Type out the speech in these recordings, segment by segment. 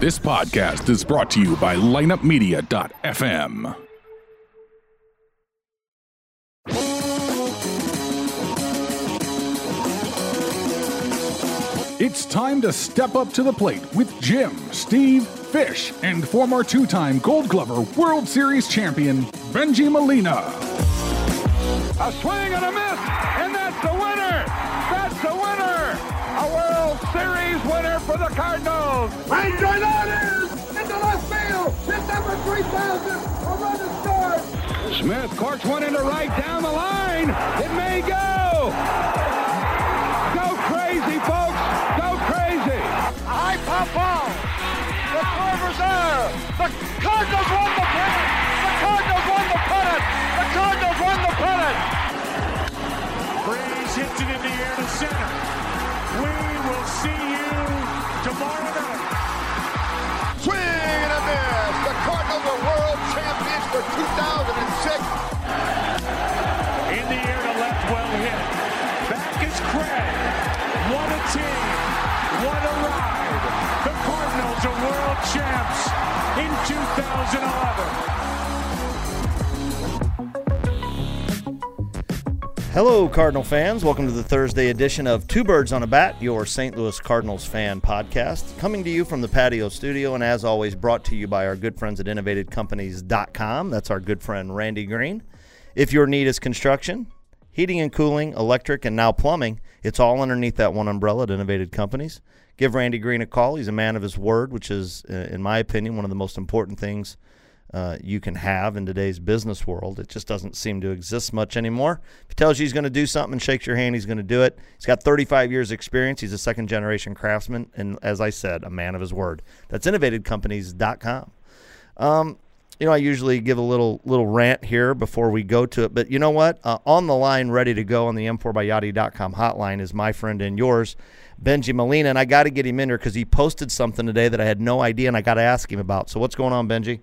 This podcast is brought to you by lineupmedia.fm. It's time to step up to the plate with Jim, Steve, Fish, and former two time Gold Glover World Series champion, Benji Molina. A swing and a miss, Series winner for the Cardinals! Right drive out is into left field. Hit number 3,000. A run is scored. Smith corks one into right down the line. It may go! Go crazy, folks! Go crazy! High pop ball. The Corvers there. The Cardinals won the pennant. The Cardinals won the pennant. The Cardinals won the pennant. Freese hits it in the air to center. We will see you tomorrow night. Swing and a miss. The Cardinals are world champions for 2006. In the air to left, well hit. Back is Craig. What a team. What a ride. The Cardinals are world champs in 2011. Hello, Cardinal fans. Welcome to the Thursday edition of Two Birds on a Bat, your St. Louis Cardinals fan podcast. Coming to you from the patio studio, and as always, brought to you by our good friends at InnovatedCompanies.com. That's our good friend Randy Green. If your need is construction, heating and cooling, electric, and now plumbing, it's all underneath that one umbrella at Innovated Companies. Give Randy Green a call. He's a man of his word, which is, uh, in my opinion, one of the most important things uh, you can have in today's business world. It just doesn't seem to exist much anymore. If he tells you he's going to do something and shakes your hand, he's going to do it. He's got 35 years experience. He's a second generation craftsman. And as I said, a man of his word. That's innovatedcompanies.com. Um, you know, I usually give a little little rant here before we go to it, but you know what? Uh, on the line, ready to go on the M4byYachty.com hotline is my friend and yours, Benji Molina, and I got to get him in here because he posted something today that I had no idea, and I got to ask him about. So, what's going on, Bengie?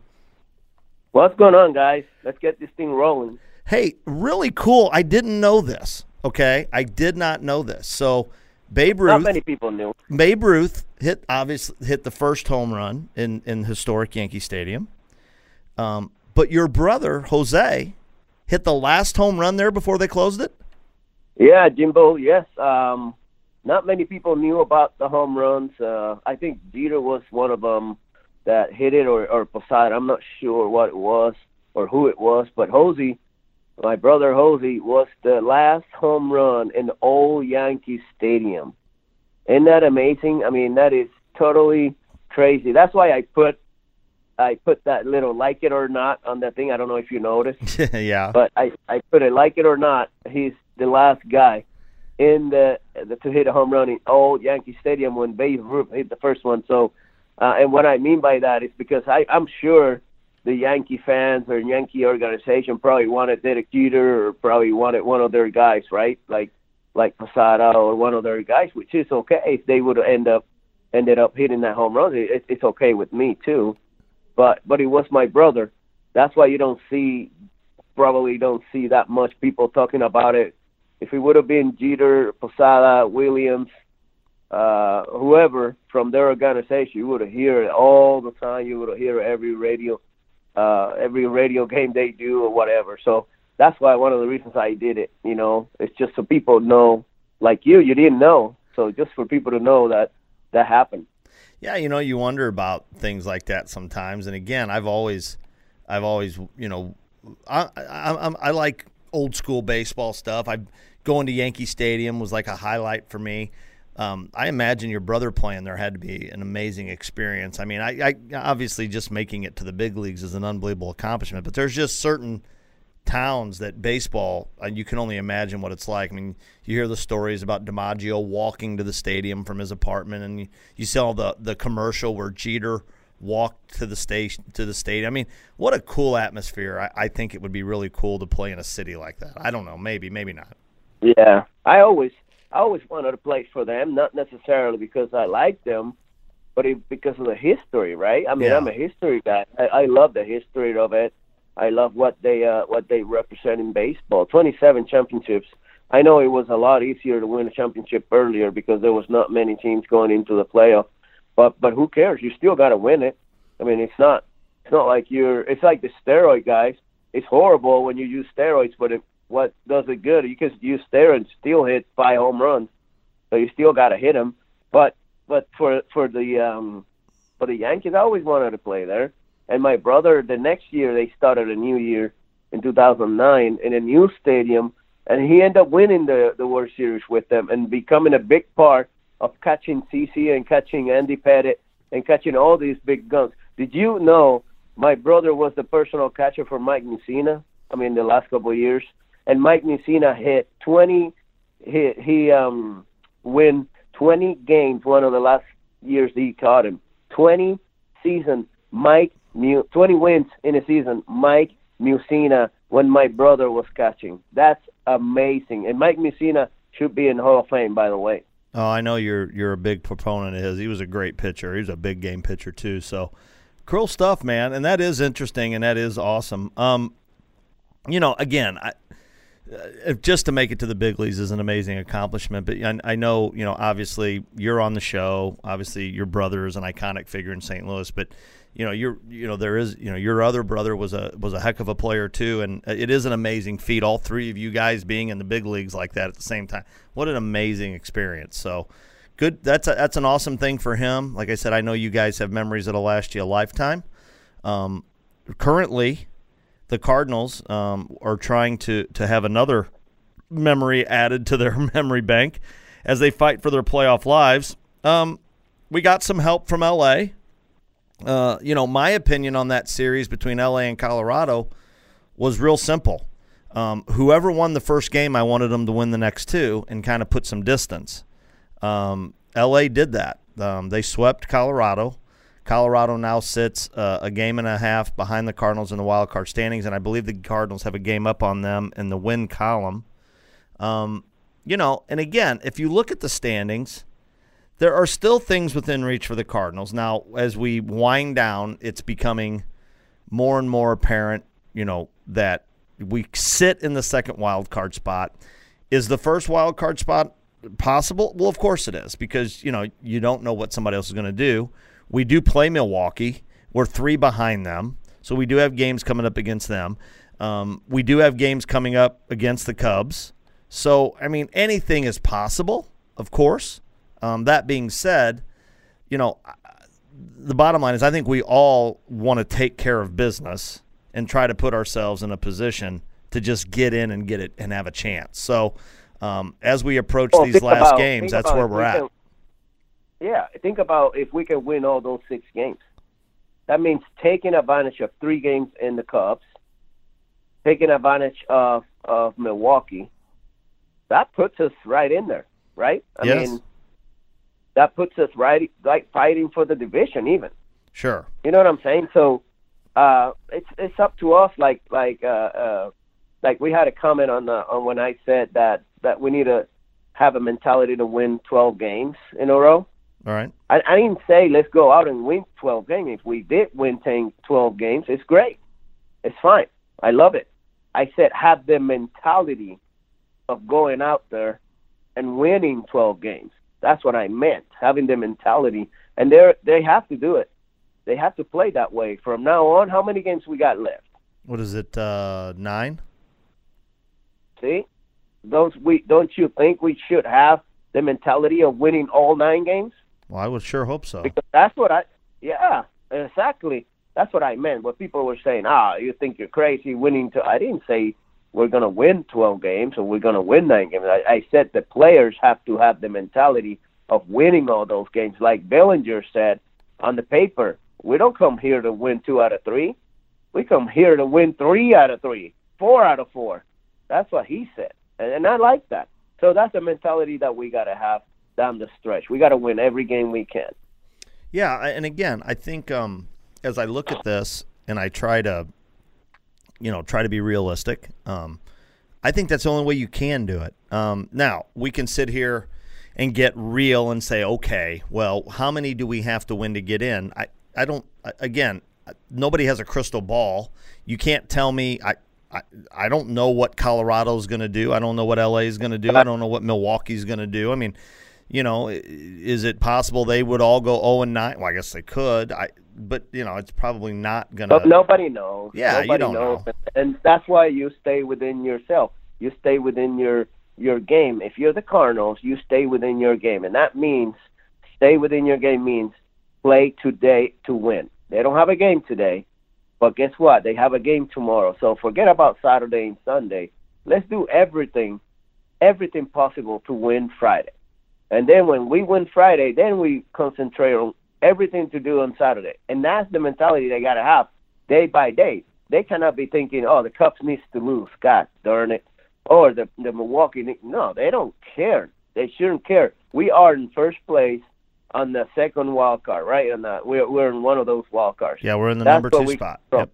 What's going on, guys? Let's get this thing rolling. Hey, really cool. I didn't know this. Okay, I did not know this. So, Babe Ruth. Not many people knew. Babe Ruth hit obviously hit the first home run in in historic Yankee Stadium. Um, but your brother Jose hit the last home run there before they closed it. Yeah, Jimbo. Yes. Um, not many people knew about the home runs. Uh, I think Jeter was one of them that hit it, or or Posada. I'm not sure what it was or who it was, but Jose, my brother Jose, was the last home run in the old Yankee Stadium. Isn't that amazing? I mean, that is totally crazy. That's why I put I put that little like it or not on that thing. I don't know if you noticed. yeah. but I I put it like it or not, he's the last guy in the, the to hit a home run in old Yankee Stadium when Babe Ruth hit the first one. So, uh, and what I mean by that is because I I'm sure the Yankee fans or Yankee organization probably wanted Derek Jeter or probably wanted one of their guys, right? Like like Posada or one of their guys, which is okay if they would end up ended up hitting that home run. It, it's okay with me too, but but it was my brother. That's why you don't see probably don't see that much people talking about it. If it would have been Jeter, Posada, Williams, uh, whoever from their organization, you would hear it all the time. You would hear every radio, uh, every radio game they do or whatever. So that's why one of the reasons I did it. You know, it's just so people know, like you, you didn't know. So just for people to know that that happened. Yeah, you know, you wonder about things like that sometimes. And again, I've always, I've always, you know, I I, I, I like old school baseball stuff. I going to Yankee Stadium was like a highlight for me. Um, I imagine your brother playing there had to be an amazing experience. I mean, I, I obviously just making it to the big leagues is an unbelievable accomplishment, but there's just certain towns that baseball uh, you can only imagine what it's like. I mean, you hear the stories about DiMaggio walking to the stadium from his apartment, and you, you saw the the commercial where Jeter walked to the station to the stadium. I mean, what a cool atmosphere! I, I think it would be really cool to play in a city like that. I don't know, maybe, maybe not. Yeah, I always I always wanted to play for them, not necessarily because I like them, but it, because of the history, right? I mean, Yeah. I'm a history guy. I, I love the history of it. I love what they uh, what they represent in baseball. 27 championships. I know it was a lot easier to win a championship earlier because there was not many teams going into the playoff. but but who cares? You still got to win it. I mean, it's not it's not like you're. It's like the steroid guys. It's horrible when you use steroids, but it, what does it good? You can you use and still hit five home runs, so you still got to hit them. But but for for the um for the Yankees, I always wanted to play there. And my brother, the next year they started a new year in 2009 in a new stadium, and he ended up winning the the World Series with them and becoming a big part of catching CC and catching Andy Pettitte and catching all these big guns. Did you know my brother was the personal catcher for Mike Mussina? I mean, the last couple of years, and Mike Mussina hit 20. He he um win 20 games. One of the last years he caught him. 20 season. Mike 20 wins in a season. Mike Mussina when my brother was catching. That's amazing. And Mike Mussina should be in the Hall of Fame, by the way. Oh, I know you're you're a big proponent of his. He was a great pitcher. He was a big game pitcher too. So, cool stuff, man. And that is interesting, and that is awesome. Um, you know, again, I, just to make it to the big leagues is an amazing accomplishment. But I, know, you know, obviously you're on the show. Obviously, your brother is an iconic figure in St. Louis. But you know, you're, you know, there is, you know, your other brother was a was a heck of a player too, and it is an amazing feat. All three of you guys being in the big leagues like that at the same time, what an amazing experience. So, good. That's a, that's an awesome thing for him. Like I said, I know you guys have memories that'll last you a lifetime. Um, currently, the Cardinals um, are trying to to have another memory added to their memory bank as they fight for their playoff lives. Um, we got some help from LA. Uh, you know, my opinion on that series between LA and Colorado was real simple. Um, whoever won the first game, I wanted them to win the next two and kind of put some distance. Um, LA did that. Um, they swept Colorado. Colorado now sits uh, a game and a half behind the Cardinals in the wild card standings, and I believe the Cardinals have a game up on them in the win column. Um, you know, and again, if you look at the standings, there are still things within reach for the Cardinals. Now, as we wind down, it's becoming more and more apparent, you know, that we sit in the second wild card spot. Is the first wild card spot possible? Well, of course it is because, you know, you don't know what somebody else is going to do. We do play Milwaukee. We're three behind them. So we do have games coming up against them. Um, we do have games coming up against the Cubs. So, I mean, anything is possible, of course. Um, that being said, you know, the bottom line is I think we all want to take care of business and try to put ourselves in a position to just get in and get it and have a chance. So um, as we approach well, these last about, games, that's where we're at. Can, yeah, think about if we can win all those six games. That means taking advantage of three games in the Cubs, taking advantage of of Milwaukee. That puts us right in there, right? I yes. mean, that puts us right like fighting for the division even. Sure. You know what I'm saying? So uh, it's it's up to us. Like like uh, uh, like we had a comment on the on when I said that that we need to have a mentality to win 12 games in a row. All right. I, I didn't say let's go out and win 12 games. If we did win 10, 12 games, it's great. It's fine. I love it. I said have the mentality of going out there and winning 12 games. That's what I meant, having the mentality. And they they have to do it. They have to play that way from now on. How many games we got left? What is it? Uh, nine. See, don't we? Don't you think we should have the mentality of winning all nine games? Well, I would sure hope so. Because that's what I. Yeah, exactly. That's what I meant. What people were saying, ah, you think you're crazy winning to. I didn't say we're going to win 12 games or we're going to win nine games. I, I said the players have to have the mentality of winning all those games. Like Bellinger said on the paper, we don't come here to win two out of three. We come here to win three out of three, four out of four. That's what he said. And, and I like that. So that's the mentality that we got to have down the stretch. We got to win every game we can. Yeah, and again, I think um, as I look at this and I try to you know, try to be realistic. Um, I think that's the only way you can do it. Um, now, we can sit here and get real and say, okay, well, how many do we have to win to get in? I, I don't, again, nobody has a crystal ball. You can't tell me, I, I, I don't know what Colorado's going to do. I don't know what LA is going to do. I don't know what Milwaukee's going to do. I mean, you know, is it possible they would all go 0 and 9? Well, I guess they could. I but you know, it's probably not going to But nobody knows. Yeah, you don't knows. know. And that's why you stay within yourself. You stay within your your game. If you're the Cardinals, you stay within your game, and that means stay within your game means play today to win. They don't have a game today, but guess what? They have a game tomorrow. So forget about Saturday and Sunday. Let's do everything, everything possible to win Friday. And then when we win Friday, then we concentrate on everything to do on Saturday. And that's the mentality they got to have day by day. They cannot be thinking, oh, the Cubs needs to lose. God darn it. Or the, the Milwaukee. No, they don't care. They shouldn't care. We are in first place on the second wild card, right? And uh, we're, we're in one of those wild cards. Yeah, we're in the That's number 2 we- spot. Yep.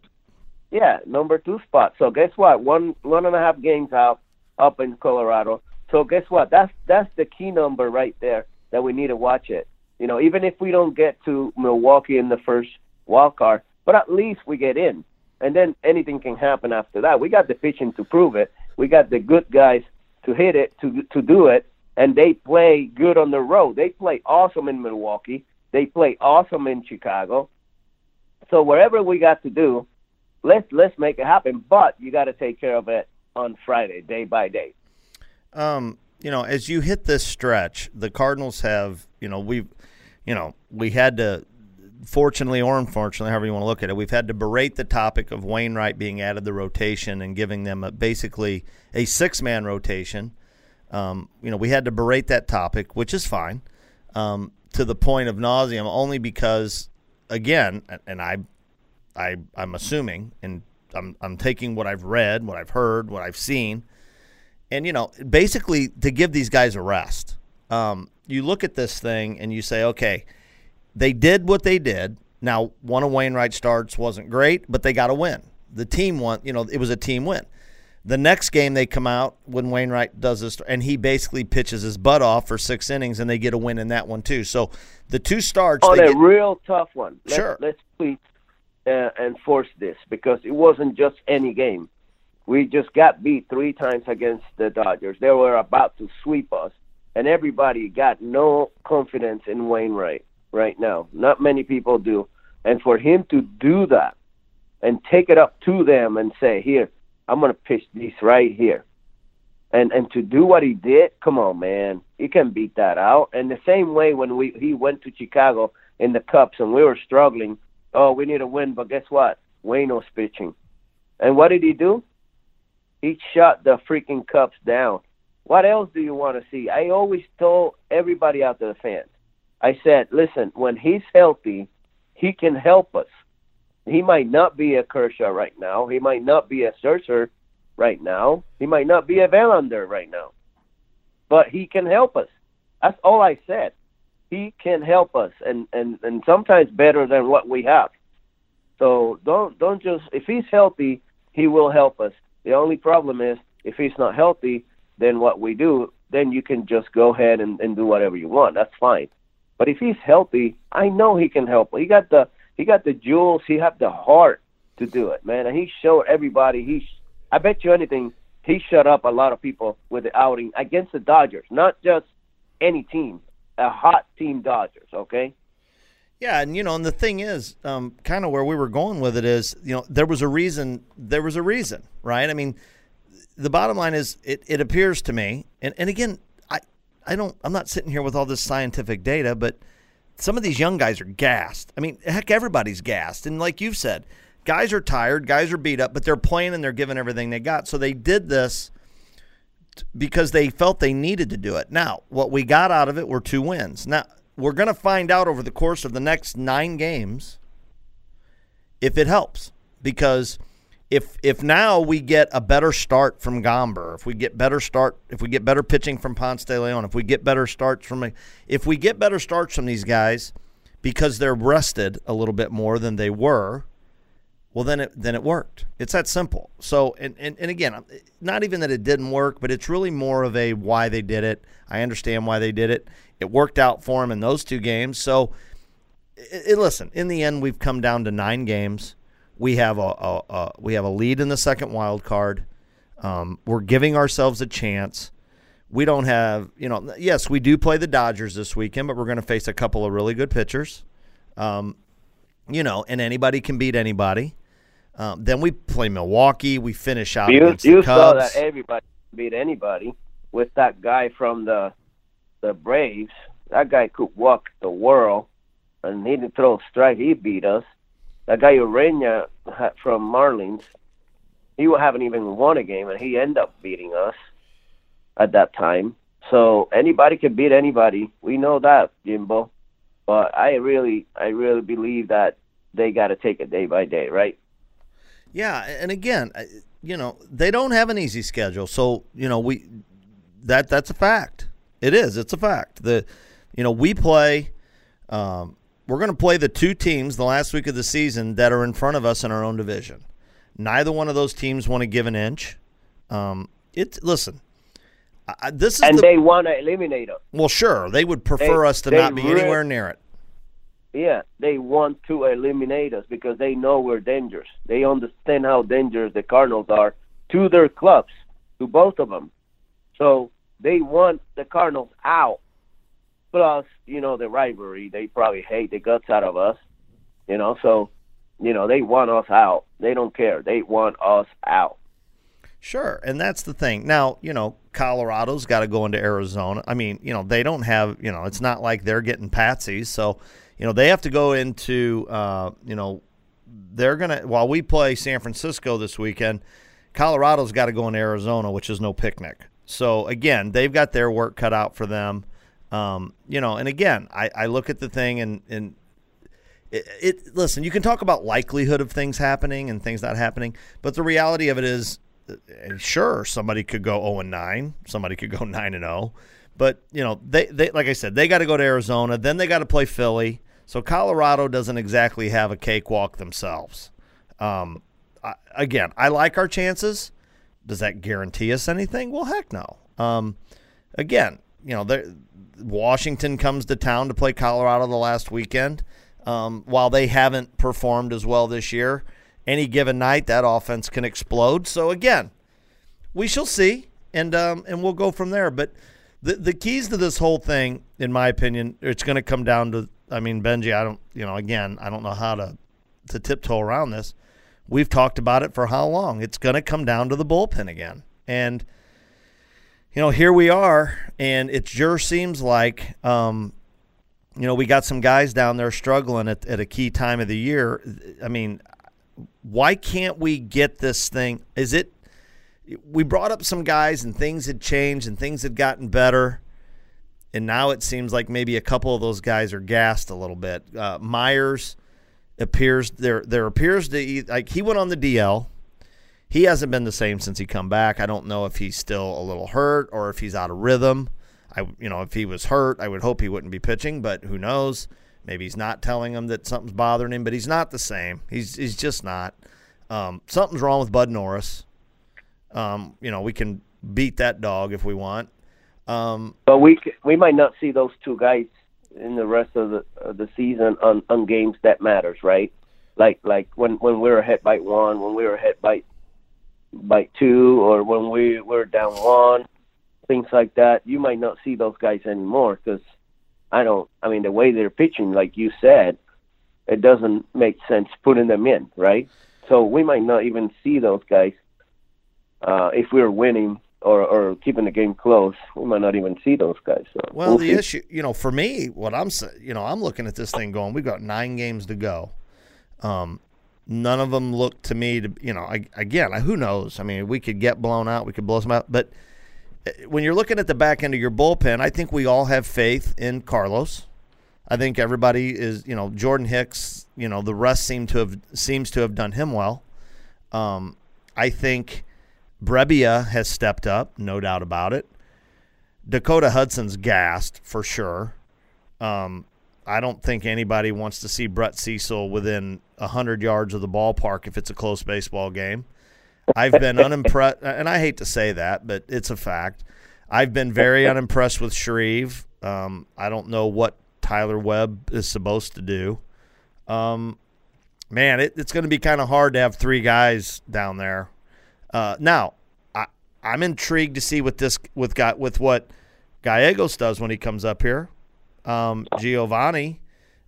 Yeah, number two spot. So guess what? One one and a half games out up in Colorado. So guess what? That's that's the key number right there that we need to watch it. You know, even if we don't get to Milwaukee in the first wild card, but at least we get in. And then anything can happen after that. We got the pitching to prove it. We got the good guys to hit it, to to do it, and they play good on the road. They play awesome in Milwaukee. They play awesome in Chicago. So wherever we got to do, let's let's make it happen. But you got to take care of it on Friday, day by day. Um, you know, as you hit this stretch, the Cardinals have, you know, we've, you know, we had to, fortunately or unfortunately, however you want to look at it, we've had to berate the topic of Wainwright being added to the rotation and giving them a, basically a six man rotation. Um, you know, we had to berate that topic, which is fine, um, to the point of nauseum, only because, again, and I, I, I'm assuming, and I'm, I'm taking what I've read, what I've heard, what I've seen and you know, basically to give these guys a rest. Um, you look at this thing and you say, okay, they did what they did. Now, one of Wainwright's starts wasn't great, but they got a win. The team won. You know, it was a team win. The next game they come out when Wainwright does this, and he basically pitches his butt off for six innings, and they get a win in that one too. So the two starts, On they a get, real tough one. Let's, Sure. Let's please uh, enforce this because it wasn't just any game. We just got beat three times against the Dodgers. They were about to sweep us, and everybody got no confidence in Wainwright right now. Not many people do. And for him to do that and take it up to them and say, "Here, I'm going to pitch this right here," and and to do what he did, come on, man, you can beat that out. And the same way when we he went to Chicago in the Cubs and we were struggling, oh, we need a win, but guess what? Wayne was pitching, and what did he do? He shut the freaking Cubs down. What else do you want to see? I always told everybody out there, the fans, I said, listen, when he's healthy, he can help us. He might not be a Kershaw right now. He might not be a Scherzer right now. He might not be a Verlander right now. But he can help us. That's all I said. He can help us and, and, and sometimes better than what we have. So don't don't just if he's healthy, he will help us. The only problem is if he's not healthy, then what we do, then you can just go ahead and, and do whatever you want. That's fine. But if he's healthy, I know he can help. He got the he got the jewels. He had the heart to do it, man. And he showed everybody. He, I bet you anything, he shut up a lot of people with the outing against the Dodgers. Not just any team, a hot team Dodgers. Okay. Yeah, and you know, and the thing is, um, kind of where we were going with it is, you know, there was a reason. There was a reason, right? I mean, the bottom line is, it, it appears to me, and, and again, I I don't, I'm not sitting here with all this scientific data, but some of these young guys are gassed. I mean, heck, everybody's gassed, and like you've said, guys are tired, guys are beat up, but they're playing and they're giving everything they got. So they did this because they felt they needed to do it. Now, what we got out of it were two wins. Now, we're going to find out over the course of the next nine games if it helps. Because if if now we get a better start from Gomber, if we get better start, if we get better pitching from Ponce de Leon, if we get better starts from if we get better starts from these guys because they're rested a little bit more than they were, well then it then it worked. It's that simple. So and, and, and again, not even that it didn't work, but it's really more of a why they did it. I understand why they did it. It worked out for him in those two games. So it, it- listen, in the end, we've come down to nine games. We have a, a, a we have a lead in the second wild card. Um, we're giving ourselves a chance. we don't have, you know, yes, we do play the Dodgers this weekend, but we're going to face a couple of really good pitchers. Um, you know, and anybody can beat anybody. Um, then we play Milwaukee. We finish out You, against you the saw that everybody beat anybody with that guy from the the Braves. That guy could walk the world, and he didn't throw a strike. He beat us. That guy Ureña from Marlins, he haven't even won a game, and he ended up beating us at that time. So anybody can beat anybody. We know that, Jimbo. But I really, I really believe that they got to take it day by day, right? Yeah, and again, you know, they don't have an easy schedule. So, you know, we that that's a fact. It is. It's a fact. The you know, we play um, we're going to play the two teams the last week of the season that are in front of us in our own division. Neither one of those teams want to give an inch. Um, it's listen. I, I- this is And the they want to eliminate us. well, sure. They would prefer They- us to not be really- anywhere near it. Yeah, they want to eliminate us because they know we're dangerous. They understand how dangerous the Cardinals are to their clubs, to both of them. So they want the Cardinals out. Plus, you know, the rivalry. They probably hate the guts out of us. You know, so you know they want us out. They don't care. They want us out. Sure, and that's the thing. Now, you know, Colorado's got to go into Arizona. I mean, you know, they don't have, you know, it's not like they're getting patsies. So, you know, they have to go into, uh, you know, they're gonna while we play San Francisco this weekend. Colorado's got to go into Arizona, which is no picnic. So again, they've got their work cut out for them. Um, you know, and again, I, I look at the thing and and it, it listen, you can talk about likelihood of things happening and things not happening, but the reality of it is uh, sure somebody could go 0 and 9, somebody could go 9 and 0, but you know, they they like I said, they got to go to Arizona, then they got to play Philly. So Colorado doesn't exactly have a cakewalk themselves. Um, I, again, I like our chances. Does that guarantee us anything? Well, heck no. Um, again, you know, Washington comes to town to play Colorado the last weekend. Um, while they haven't performed as well this year, any given night that offense can explode. So again, we shall see, and um, and we'll go from there. But the the keys to this whole thing, in my opinion, it's going to come down to. I mean, Benji, I don't, you know, again, I don't know how to to tiptoe around this. We've talked about it for how long? It's going to come down to the bullpen again, and you know, here we are, and it sure seems like, um, you know, we got some guys down there struggling at, at a key time of the year. I mean, why can't we get this thing? Is it? We brought up some guys, and things had changed, and things had gotten better, and now it seems like maybe a couple of those guys are gassed a little bit. Uh, Myers appears there. There appears to like he went on the DL he hasn't been the same since he come back. I don't know if he's still a little hurt or if he's out of rhythm. I you know if he was hurt, I would hope he wouldn't be pitching, but who knows? Maybe he's not telling him that something's bothering him, but he's not the same. He's he's just not. Um, something's wrong with Bud Norris. Um, you know we can beat that dog if we want. Um, But we we might not see those two guys in the rest of the the season on on games that matters, right? Like like when when we're ahead by one, when we're ahead by by two, or when we were down one, things like that. You might not see those guys anymore because I don't. I mean, the way they're pitching, like you said, it doesn't make sense putting them in, right? So we might not even see those guys uh, if we're winning or, or keeping the game close. We might not even see those guys. So Well, we'll the see. issue, you know, for me, what I'm, you know, I'm looking at this thing going. We've got nine games to go. Um, none of them look to me to, you know, I, again, who knows? I mean, we could get blown out, we could blow some out, but uh, when you're looking at the back end of your bullpen, I think we all have faith in Carlos. I think everybody is, you know, Jordan Hicks. You know, the rest seem to have seems to have done him well. Um, I think Brebbia has stepped up, no doubt about it. Dakota Hudson's gassed for sure. Um, I don't think anybody wants to see Brett Cecil within hundred yards of the ballpark if it's a close baseball game. I've been unimpressed, and I hate to say that, but it's a fact. I've been very unimpressed with Shreve. Um, I don't know what Tyler Webb is supposed to do. Um, man, it, it's going to be kind of hard to have three guys down there. Uh, now, I, I'm intrigued to see what this with got with what Gallegos does when he comes up here. Um, Giovanni,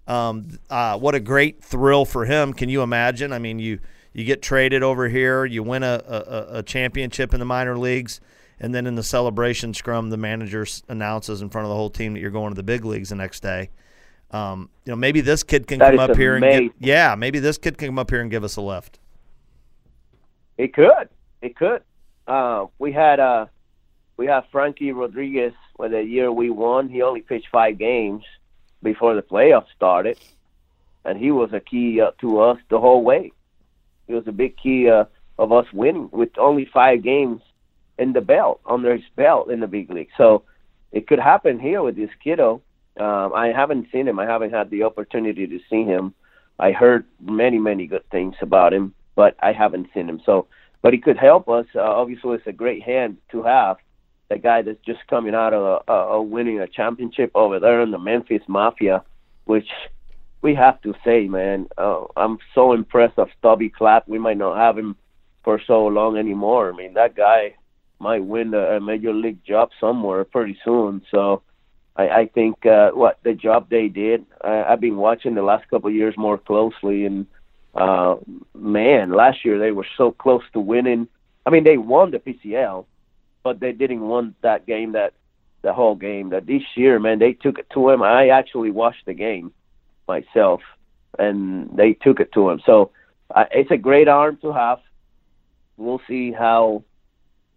um, uh, what a great thrill for him. Can you imagine? I mean, you you get traded over here, you win a, a, a championship in the minor leagues, and then in the celebration scrum, the manager announces in front of the whole team that you're going to the big leagues the next day. Um, you know, maybe this kid can That come up here and get, yeah, maybe this kid can come up here and give us a lift. He could. It could. Uh, we had uh, we had Frankie Rodriguez. When the year we won, he only pitched five games before the playoffs started, and he was a key uh, to us the whole way. He was a big key uh, of us winning with only five games in the belt under his belt in the big league. So it could happen here with this kiddo. Um, I haven't seen him. I haven't had the opportunity to see him. I heard many, many good things about him, but I haven't seen him. So, but he could help us. Uh, obviously, it's a great hand to have. The guy that's just coming out of uh, winning a championship over there in the Memphis Mafia, which we have to say, man, uh, I'm so impressed of Stubby Clapp. We might not have him for so long anymore. I mean, that guy might win a, a major league job somewhere pretty soon. So I, I think uh, what the job they did, I, I've been watching the last couple of years more closely, and uh, man, last year they were so close to winning. I mean, they won the PCL, but they didn't win that game that the whole game. That this year, man, they took it to him. I actually watched the game myself, and they took it to him. So uh, it's a great arm to have. We'll see how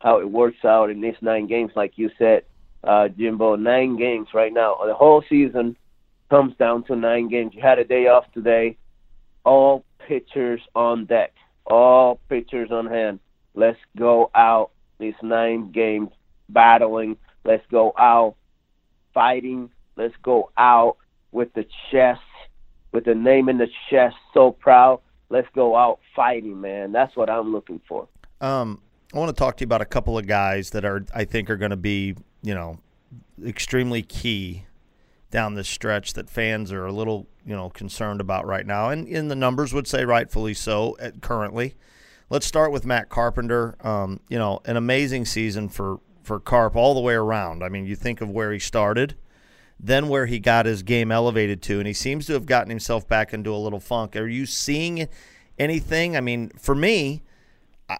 how it works out in these nine games, like you said, uh, Jimbo. Nine games right now. The whole season comes down to nine games. You had a day off today. All pitchers on deck. All pitchers on hand. Let's go out these nine games battling. Let's go out fighting. Let's go out with the chest, with the name in the chest, so proud. Let's go out fighting, man. That's what I'm looking for. Um, I want to talk to you about a couple of guys that are I think are going to be you know extremely key down this stretch that fans are a little you know concerned about right now, and in the numbers would say rightfully so at currently. Let's start with Matt Carpenter. Um, you know, an amazing season for for Carp all the way around. I mean, you think of where he started, then where he got his game elevated to, and he seems to have gotten himself back into a little funk. Are you seeing anything? I mean, for me,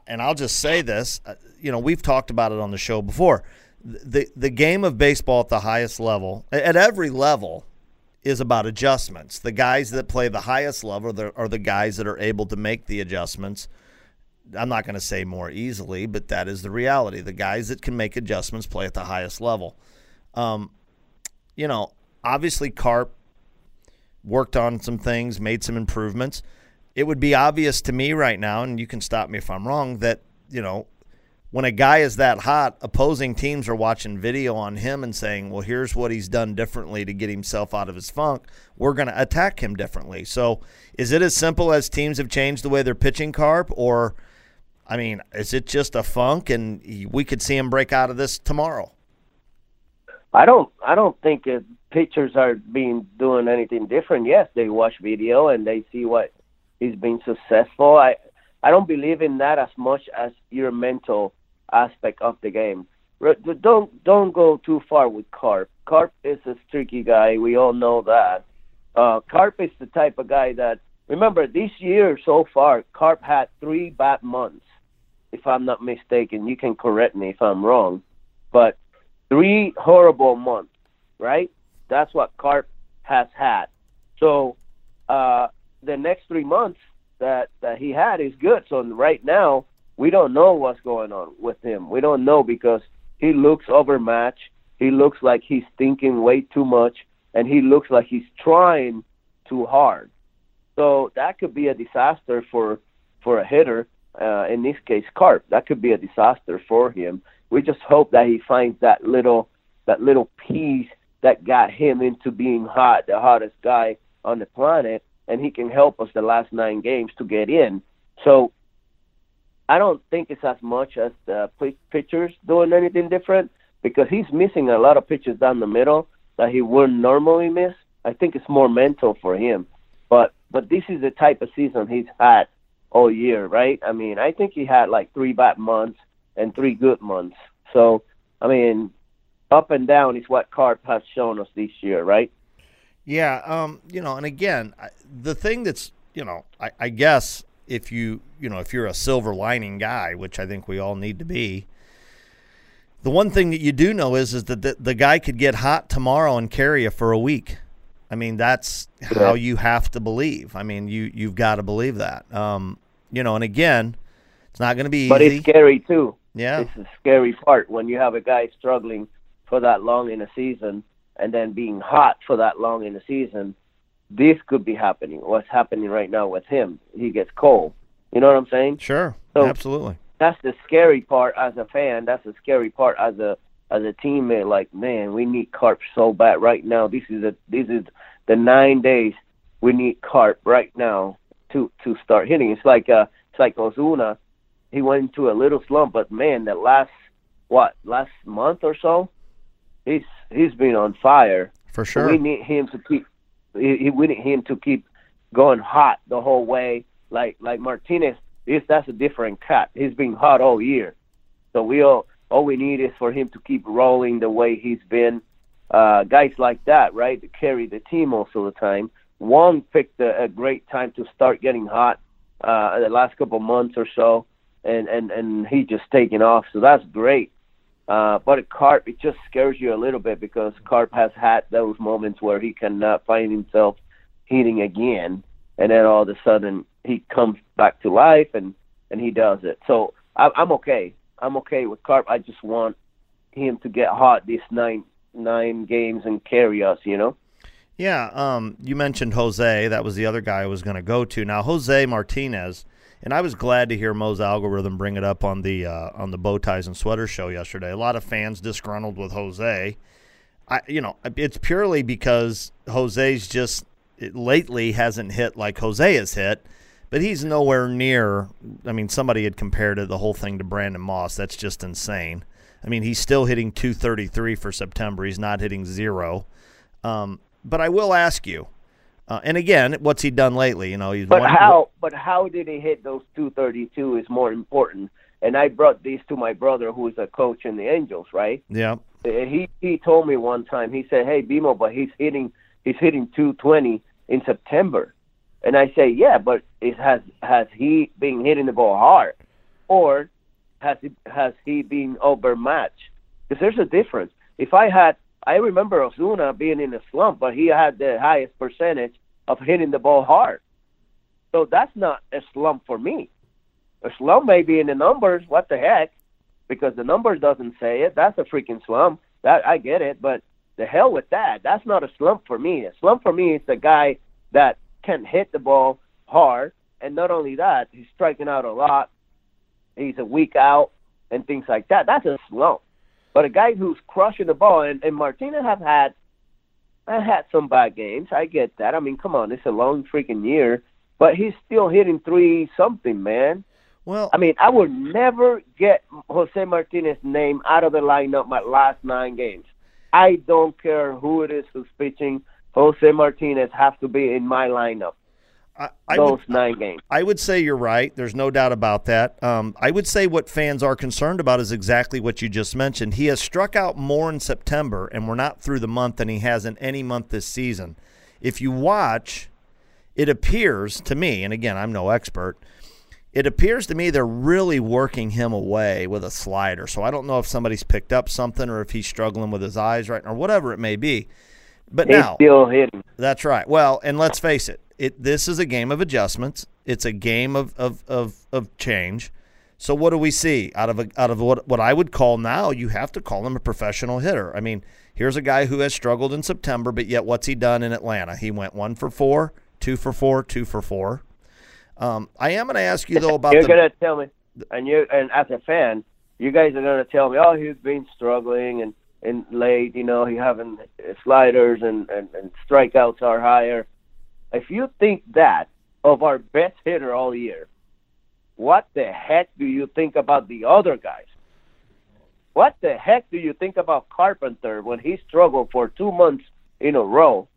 and I'll just say this, uh, you know, we've talked about it on the show before. The the game of baseball at the highest level, at every level, is about adjustments. The guys that play the highest level are the, are the guys that are able to make the adjustments. I'm not going to say more easily, but that is the reality. The guys that can make adjustments play at the highest level. Um, you know, obviously Carp worked on some things, made some improvements. It would be obvious to me right now, and you can stop me if I'm wrong, that, you know, when a guy is that hot, opposing teams are watching video on him and saying, well, here's what he's done differently to get himself out of his funk. We're going to attack him differently. So is it as simple as teams have changed the way they're pitching Carp, or, I mean, is it just a funk and we could see him break out of this tomorrow? I don't I don't think uh, pitchers are being doing anything different. Yes, they watch video and they see what he's been successful. I I don't believe in that as much as your mental aspect of the game. Don't don't go too far with Carp. Carp is a streaky guy. We all know that. Uh, Carp is the type of guy that remember this year so far. Carp had three bad months, if I'm not mistaken. You can correct me if I'm wrong, but three horrible months, right? That's what Carp has had. So uh, the next three months that that he had is good. So right now we don't know what's going on with him. We don't know because he looks overmatched. He looks like he's thinking way too much, and he looks like he's trying too hard. So that could be a disaster for for a hitter. Uh, in this case, Carp. That could be a disaster for him. We just hope that he finds that little that little piece that got him into being hot, the hottest guy on the planet, and he can help us the last nine games to get in. So I don't think it's as much as the pi- pitchers doing anything different because he's missing a lot of pitches down the middle that he wouldn't normally miss. I think it's more mental for him. But but this is the type of season he's had all year, right? I mean, I think he had like three bad months and three good months. So, I mean, up and down is what Carp has shown us this year, right? Yeah, um, you know, and again, the thing that's, you know, I, I guess if you, you know, if you're a silver lining guy, which I think we all need to be, the one thing that you do know is is that the, the guy could get hot tomorrow and carry you for a week. I mean, that's how you have to believe. I mean, you you've got to believe that. Um, you know, and again, it's not going to be easy. But it's scary too. yeah, It's a scary part when you have a guy struggling for that long in a season and then being hot for that long in a season. This could be happening. What's happening right now with him? He gets cold. You know what I'm saying? sure, So- absolutely. that's the scary part as a fan. That's the scary part as a as a teammate. Like, man, we need Carp so bad right now. This is a this is the nine days we need Carp right now to to start hitting. It's like uh it's like Ozuna. He went into a little slump, but man, the last what last month or so, he's he's been on fire. For So sure. We need him to keep. He- he- We need him to keep going hot the whole way. Like like Martinez, is that's a different cat. He's been hot all year. So we all all we need is for him to keep rolling the way he's been. Uh, guys like that, right, to carry the team most of the time. Wong picked a, a great time to start getting hot uh, the last couple months or so, and and and he just taking off. So that's great. Uh, but Carp, it just scares you a little bit because Carp has had those moments where he cannot find himself hitting again, and then all of a sudden he comes back to life and and he does it. So I, I'm okay. I'm okay with Carp. I just want him to get hot these nine nine games and carry us. You know. Yeah, um, you mentioned Jose. That was the other guy I was going to go to. Now, Jose Martinez, and I was glad to hear Mo's algorithm bring it up on the uh, on the bow ties and sweaters show yesterday. A lot of fans disgruntled with Jose. I, you know, it's purely because Jose's just lately hasn't hit like Jose has hit, but he's nowhere near. I mean, somebody had compared it, the whole thing to Brandon Moss. That's just insane. I mean, he's still hitting 233 for September. He's not hitting zero. Um, but I will ask you, uh, and again, what's he done lately? You know, he's But won- how? But how did he hit those 232 is more important. And I brought these to my brother, who is a coach in the Angels, right? Yeah, And he he told me one time. He said, "Hey, Bimo, but he's hitting he's hitting 220 in September." And I say, "Yeah, but it has has he been hitting the ball hard, or has he has he been overmatched? Because there's a difference. If I had, I remember Ozuna being in a slump, but he had the highest percentage of hitting the ball hard. So that's not a slump for me. A slump may be in the numbers. What the heck? Because the numbers doesn't say it. That's a freaking slump. That I get it, but the hell with that. That's not a slump for me. A slump for me is the guy that can hit the ball hard, and not only that, he's striking out a lot. He's a week out and things like that. That's a slump. But a guy who's crushing the ball, and, and Martinez have had, I had some bad games. I get that. I mean, come on, it's a long freaking year, but he's still hitting three something, man. well, I mean, I would never get Jose Martinez's name out of the lineup my last nine games. I don't care who it is who's pitching. Jose Martinez has to be in my lineup I, I those would, nine games. I would say you're right. There's no doubt about that. Um, I would say what fans are concerned about is exactly what you just mentioned. He has struck out more in September, and we're not through the month, than he has in any month this season. If you watch, it appears to me, and again, I'm no expert, it appears to me they're really working him away with a slider. So I don't know if somebody's picked up something or if he's struggling with his eyes right now, or whatever it may be. But He's now, still hitting. that's right. Well, and let's face it, it this is a game of adjustments. It's a game of of, of, of change. So what do we see out of a, out of what what I would call now? You have to call him a professional hitter. I mean, here's a guy who has struggled in September, but yet what's he done in Atlanta? He went one for four, two for four, two for four. Um, I am going to ask you though about You're gonna tell me, and you and as a fan, you guys are gonna tell me, oh, he's been struggling and and late. You know, he having sliders and and, and strikeouts are higher. If you think that of our best hitter all year, what the heck do you think about the other guys? What the heck do you think about Carpenter when he struggled for two months in a row?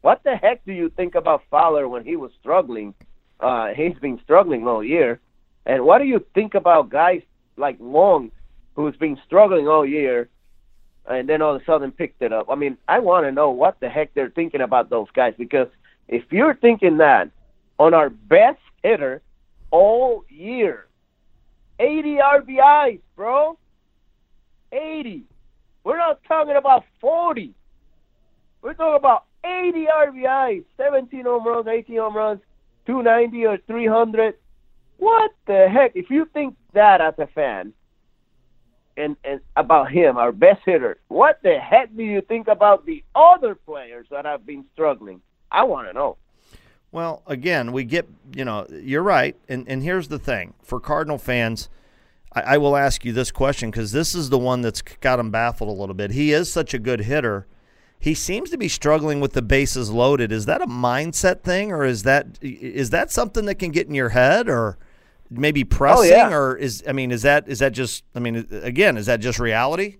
What the heck do you think about Fowler when he was struggling? Uh, he's been struggling all year. And what do you think about guys like Wong who's been struggling all year, and then all of a sudden picked it up. I mean, I want to know what the heck they're thinking about those guys because if you're thinking that on our best hitter all year, 80 RBIs, bro, 80. We're not talking about 40. We're talking about 80 RBIs, 17 home runs, 18 home runs, 290 or 300. What the heck? If you think that as a fan, and, and about him, our best hitter, what the heck do you think about the other players that have been struggling? I want to know. Well, again, we get, you know, you're right. And, and here's the thing for Cardinal fans, I, I will ask you this question because this is the one that's got him baffled a little bit. He is such a good hitter. He seems to be struggling with the bases loaded. Is that a mindset thing, or is that is that something that can get in your head, or maybe oh, pressing, yeah. or is I mean, is that is that just? I mean, again, is that just reality?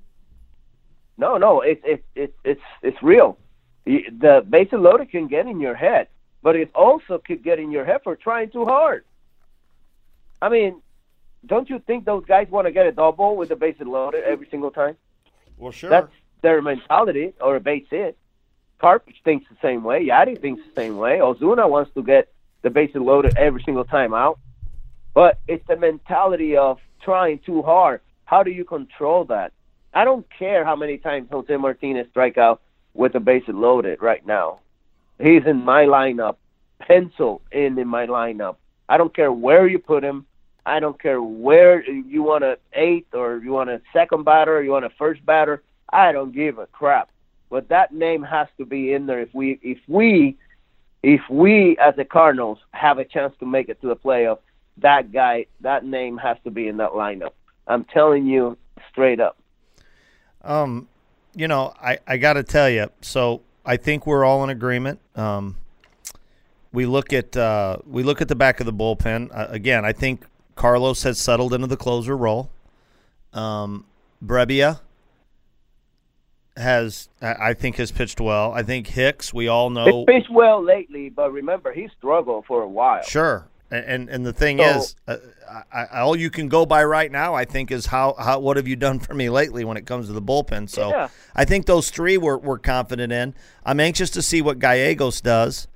No, no, it's it's it's it's it's real. The bases loaded can get in your head, but it also could get in your head for trying too hard. I mean, don't you think those guys want to get a double with the bases loaded every single time? Well, sure. That's their mentality or a base hit. Carpich thinks the same way. Yadi thinks the same way. Ozuna wants to get the bases loaded every single time out. But it's the mentality of trying too hard. How do you control that? I don't care how many times Jose Martinez strike out with the bases loaded right now. He's in my lineup, pencil in in my lineup. I don't care where you put him. I don't care where you want a eighth or you want a second batter or you want a first batter. I don't give a crap. But that name has to be in there if we if we if we as the Cardinals have a chance to make it to the playoff, that guy that name has to be in that lineup. I'm telling you straight up. Um, you know, I, I got to tell you. So I think we're all in agreement. Um, we look at uh, we look at the back of the bullpen uh, again. I think Carlos has settled into the closer role. Um, Brebbia has, I think, has pitched well. I think Hicks. We all know. He's pitched well lately, but remember he struggled for a while. Sure. And and, the thing So- is, uh, I, I, all you can go by right now, I think, is how, how what have you done for me lately when it comes to the bullpen. So Yeah. I think those three we're, we're confident in. I'm anxious to see what Gallegos does.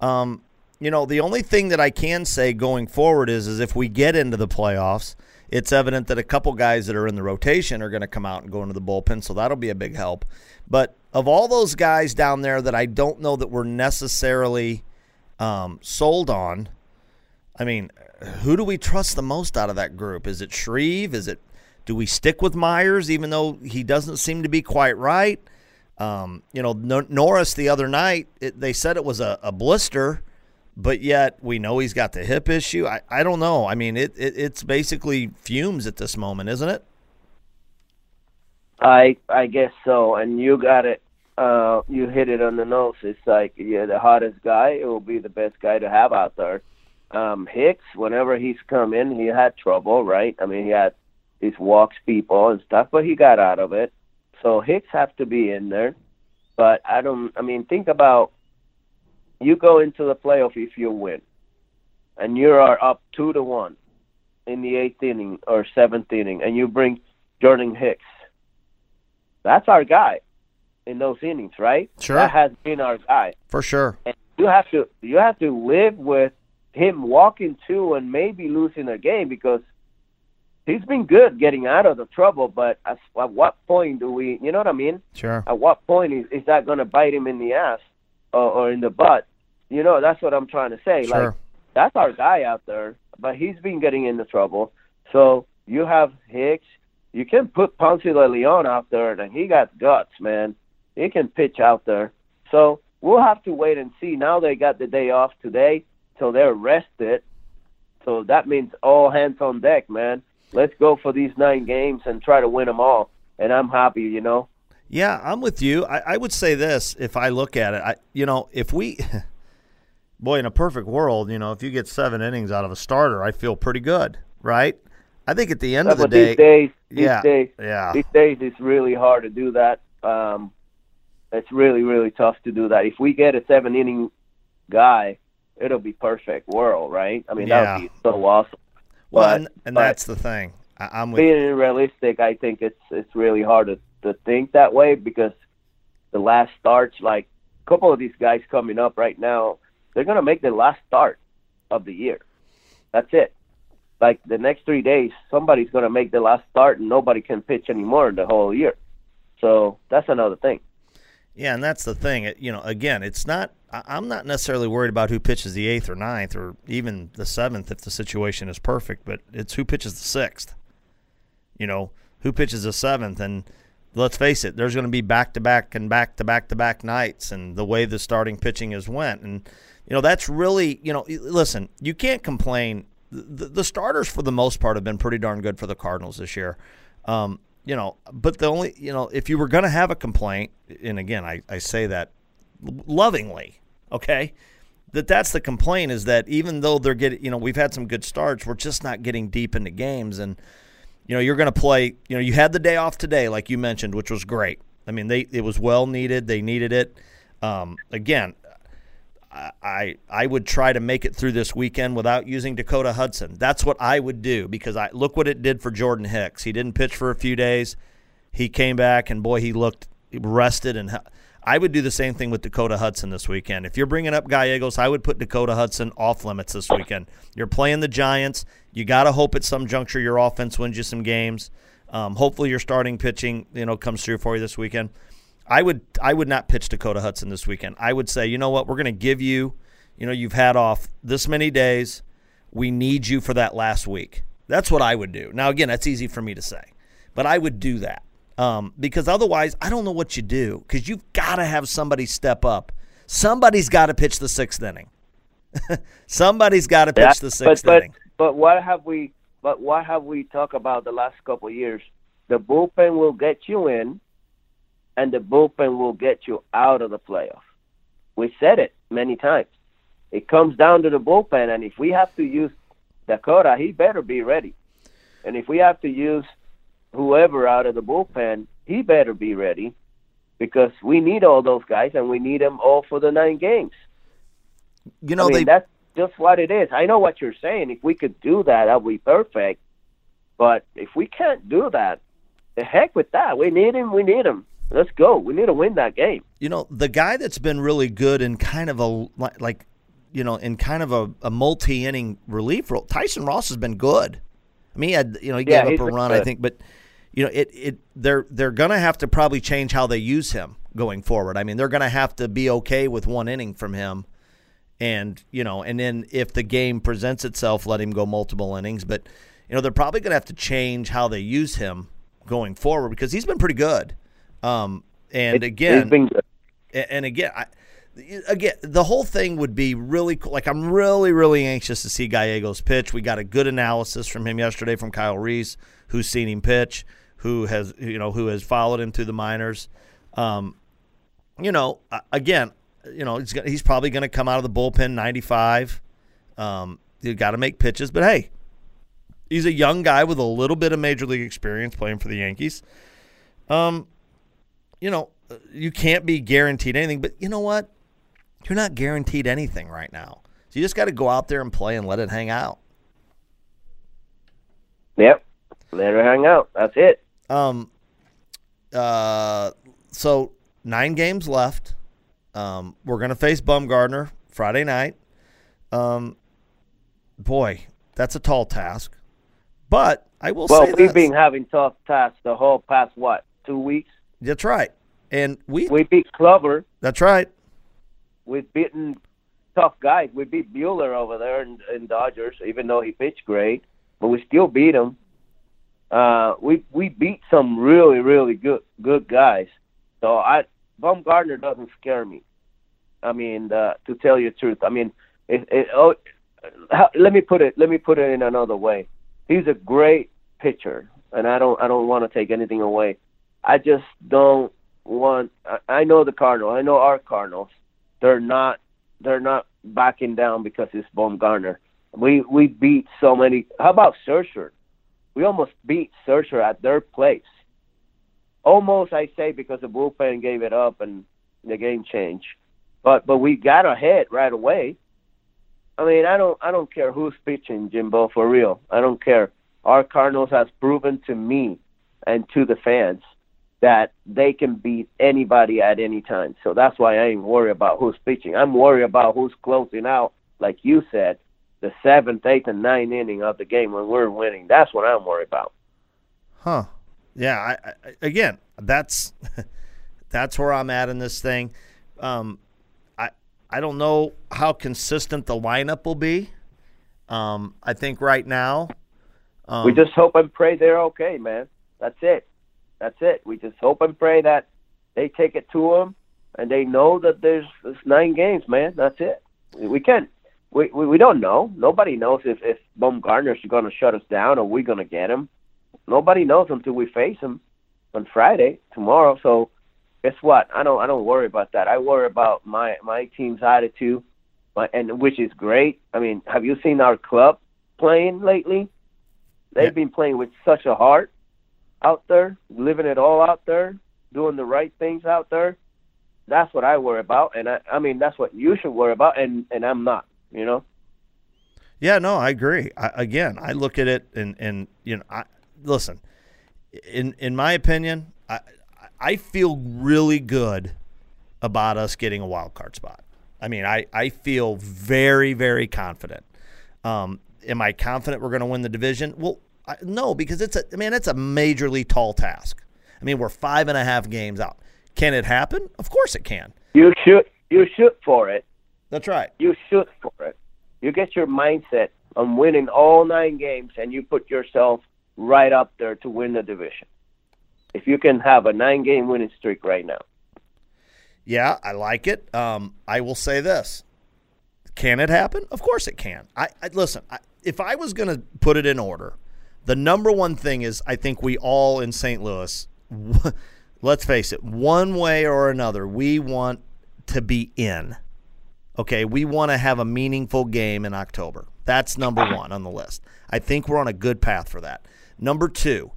Um, you know, the only thing that I can say going forward is, is if we get into the playoffs, it's evident that a couple guys that are in the rotation are going to come out and go into the bullpen, so that'll be a big help. But of all those guys down there that I don't know that we're necessarily um, sold on, I mean, who do we trust the most out of that group? Is it Shreve? Is it do we stick with Myers even though he doesn't seem to be quite right? Um, you know, Nor- Norris the other night, it, they said it was a, a blister, but yet we know he's got the hip issue. I, I don't know. I mean, it, it it's basically fumes at this moment, isn't it? I I guess so, and you got it. Uh, you hit it on the nose. It's like you're the hottest guy. It will be the best guy to have out there. Um, Hicks, whenever he's come in, he had trouble, right? I mean, he had these walks people and stuff, but he got out of it. So Hicks have to be in there. But I don't. I mean, think about you go into the playoff if you win, and you are up two to one in the eighth inning or seventh inning, and you bring Jordan Hicks that's our guy in those innings, right? Sure. That has been our guy. For sure. And you have to you have to live with him walking two and maybe losing a game because he's been good getting out of the trouble. But at, at what point do we? You know what I mean? Sure. At what point is, is that going to bite him in the ass or, or in the butt? You know, that's what I'm trying to say. Sure. Like that's our guy out there, but he's been getting into trouble. So you have Hicks. You can put Ponce de Leon out there, and he got guts, man. He can pitch out there. So we'll have to wait and see. Now they got the day off today, so they're rested. So that means all hands on deck, man. Let's go for these nine games and try to win them all. And I'm happy, you know. Yeah, I'm with you. I, I would say this if I look at it. I, you know, if we, boy, in a perfect world, you know, if you get seven innings out of a starter, I feel pretty good, right? I think at the end of the day, these days, these yeah, days, yeah. these days, it's really hard to do that. Um, it's really, really tough to do that. If we get a seven inning guy, it'll be perfect world, right? I mean, that would be so awesome. Well, But- and, and but- that's the thing. I, am with being realistic. I think it's it's really hard to, to think that way because the last starts, like a couple of these guys coming up right now, they're gonna make the last start of the year. That's it. Like the next three days, somebody's gonna make the last start, and nobody can pitch anymore the whole year. So that's another thing. Yeah, and that's the thing. You know, again, it's not. I'm not necessarily worried about who pitches the eighth or ninth or even the seventh if the situation is perfect, but it's who pitches the sixth. You know, who pitches the seventh, and let's face it, there's going to be back to back and back to back to back nights, and the way the starting pitching has went, and you know that's really, you know, listen, you can't complain. The, the starters, for the most part, have been pretty darn good for the Cardinals this year. Um, you know, but the only, you know, if you were going to have a complaint, and again, I, I say that lovingly, okay, that that's the complaint is that even though they're getting, you know, we've had some good starts, we're just not getting deep into games. And, you know, you're going to play, you know, you had the day off today, like you mentioned, which was great. I mean, they it was well needed. They needed it. Um, again, I I would try to make it through this weekend without using Dakota Hudson. That's what I would do because I look what it did for Jordan Hicks. He didn't pitch for a few days. He came back and boy, he looked rested and I would do the same thing with Dakota Hudson this weekend. If you're bringing up Gallegos, I would put Dakota Hudson off limits this weekend. You're playing the Giants. You got to hope at some juncture your offense wins you some games. Um, hopefully, your starting pitching, you know, comes through for you this weekend. I would I would not pitch Dakota Hudson this weekend. I would say, you know what, we're going to give you, you know, you've had off this many days. We need you for that last week. That's what I would do. Now, again, that's easy for me to say, but I would do that um, because otherwise, I don't know what you do because you've got to have somebody step up. Somebody's got to pitch the sixth inning. Somebody's got to pitch yeah, the sixth but, inning. But what have we? But what have we talked about the last couple of years? The bullpen will get you in and the bullpen will get you out of the playoff. We said it many times. It comes down to the bullpen, and if we have to use Dakota, he better be ready. And if we have to use whoever out of the bullpen, he better be ready because we need all those guys and we need them all for the nine games. You know, I mean, they... that's just what it is. I know what you're saying. If we could do that, that would be perfect. But if we can't do that, the heck with that. We need him. We need him let's go. We need to win that game. You know, the guy that's been really good in kind of a like, you know, in kind of a, a multi inning relief role. Tyson Ross has been good. I mean, he had you know he yeah, gave up a run, good. I think, but you know it it they're they're gonna have to probably change how they use him going forward. I mean, they're gonna have to be okay with one inning from him. And you know, and then if the game presents itself, let him go multiple innings. But you know, they're probably going to have to change how they use him going forward because he's been pretty good. Um, and it, again, and again, I, again, the whole thing would be really cool. Like I'm really, really anxious to see Gallegos pitch. We got a good analysis from him yesterday from Kyle Reese, who's seen him pitch, who has you know who has followed him through the minors. Um, you know, again, you know he's he's probably going to come out of the bullpen 95. Um, you got to make pitches, but hey, he's a young guy with a little bit of major league experience playing for the Yankees. Um, you know, you can't be guaranteed anything, but you know what? You're not guaranteed anything right now. So you just got to go out there and play and let it hang out. Yep. Let it hang out. That's it. Um uh so 9 games left. Um we're going to face Bumgarner Friday night. Um boy, that's a tall task. But I will well, say we've been having tough tasks the whole past what two weeks. That's right. And we we beat Glover. That's right. We've beaten tough guys. We beat Buehler over there in, in Dodgers, even though he pitched great, but we still beat him. Uh, we we beat some really really good good guys. So I Bumgarner doesn't scare me. I mean, uh, to tell you the truth, I mean, it, it, oh, let me put it let me put it in another way. He's a great pitcher, and I don't I don't want to take anything away. I just don't want. I I know the Cardinals. I know our Cardinals. They're not. They're not backing down because it's Bumgarner. We we beat so many. How about Scherzer? We almost beat Scherzer at their place. Almost, I say, because the bullpen gave it up and the game changed. But but we got ahead right away. I mean, I don't I don't care who's pitching, Jimbo, for real. I don't care. our Cardinals has proven to me and to the fans that they can beat anybody at any time. So that's why I ain't worried about who's pitching. I'm worried about who's closing out, like you said, the seventh, eighth, and ninth inning of the game when we're winning. That's what I'm worried about. Huh. Yeah. I, I, again, that's that's where I'm at in this thing. Um, I I don't know how consistent the lineup will be. Um, I think right now. Um, we just hope and pray they're okay, man. That's it. That's it. We just hope and pray that they take it to them and they know that there's, there's nine games, man. That's it. We can't. We, we we don't know. Nobody knows if if Bumgarner's going to shut us down or we're going to get him. Nobody knows until we face him on Friday tomorrow. So guess what? I don't I don't worry about that. I worry about my my team's attitude, my, and which is great. I mean, have you seen our club playing lately? They've Yeah. been playing with such a heart out there, living it all out there, doing the right things out there. That's what I worry about, and I, I mean that's what you should worry about, and and I'm not, you know. Yeah, no, I agree. I, again, I look at it and and you know, I listen. In in my opinion, I I feel really good about us getting a wild card spot. I mean, I I feel very very confident. Um, am I confident we're going to win the division? Well, I, no, because it's a I mean it's a majorly tall task. I mean, we're five and a half games out. Can it happen? Of course it can. You should you shoot for it. That's right. You shoot for it. You get your mindset on winning all nine games, and you put yourself right up there to win the division. If you can have a nine-game winning streak right now, Yeah, I like it. Um, I will say this: Can it happen? Of course it can. I, I listen. I, if I was going to put it in order, the number one thing is I think we all in St. Louis, let's face it, one way or another, we want to be in. Okay, we want to have a meaningful game in October. That's number one on the list. I think we're on a good path for that. Number two,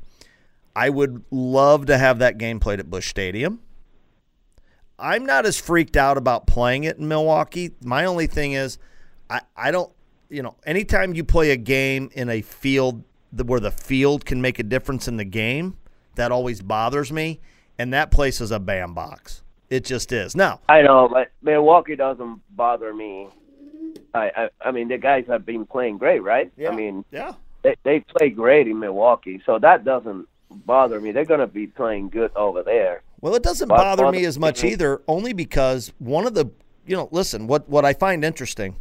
I would love to have that game played at Busch Stadium. I'm not as freaked out about playing it in Milwaukee. My only thing is, I, I don't, you know, anytime you play a game in a field where the field can make a difference in the game, that always bothers me. And that place is a bandbox. It just is. Now, I know, but Milwaukee doesn't bother me. I, I, I mean, the guys have been playing great, right? I mean, yeah. they they play great in Milwaukee, so that doesn't bother me. They're going to be playing good over there. Well, it doesn't But bother me as much either, only because one of the, you know, listen, what what I find interesting,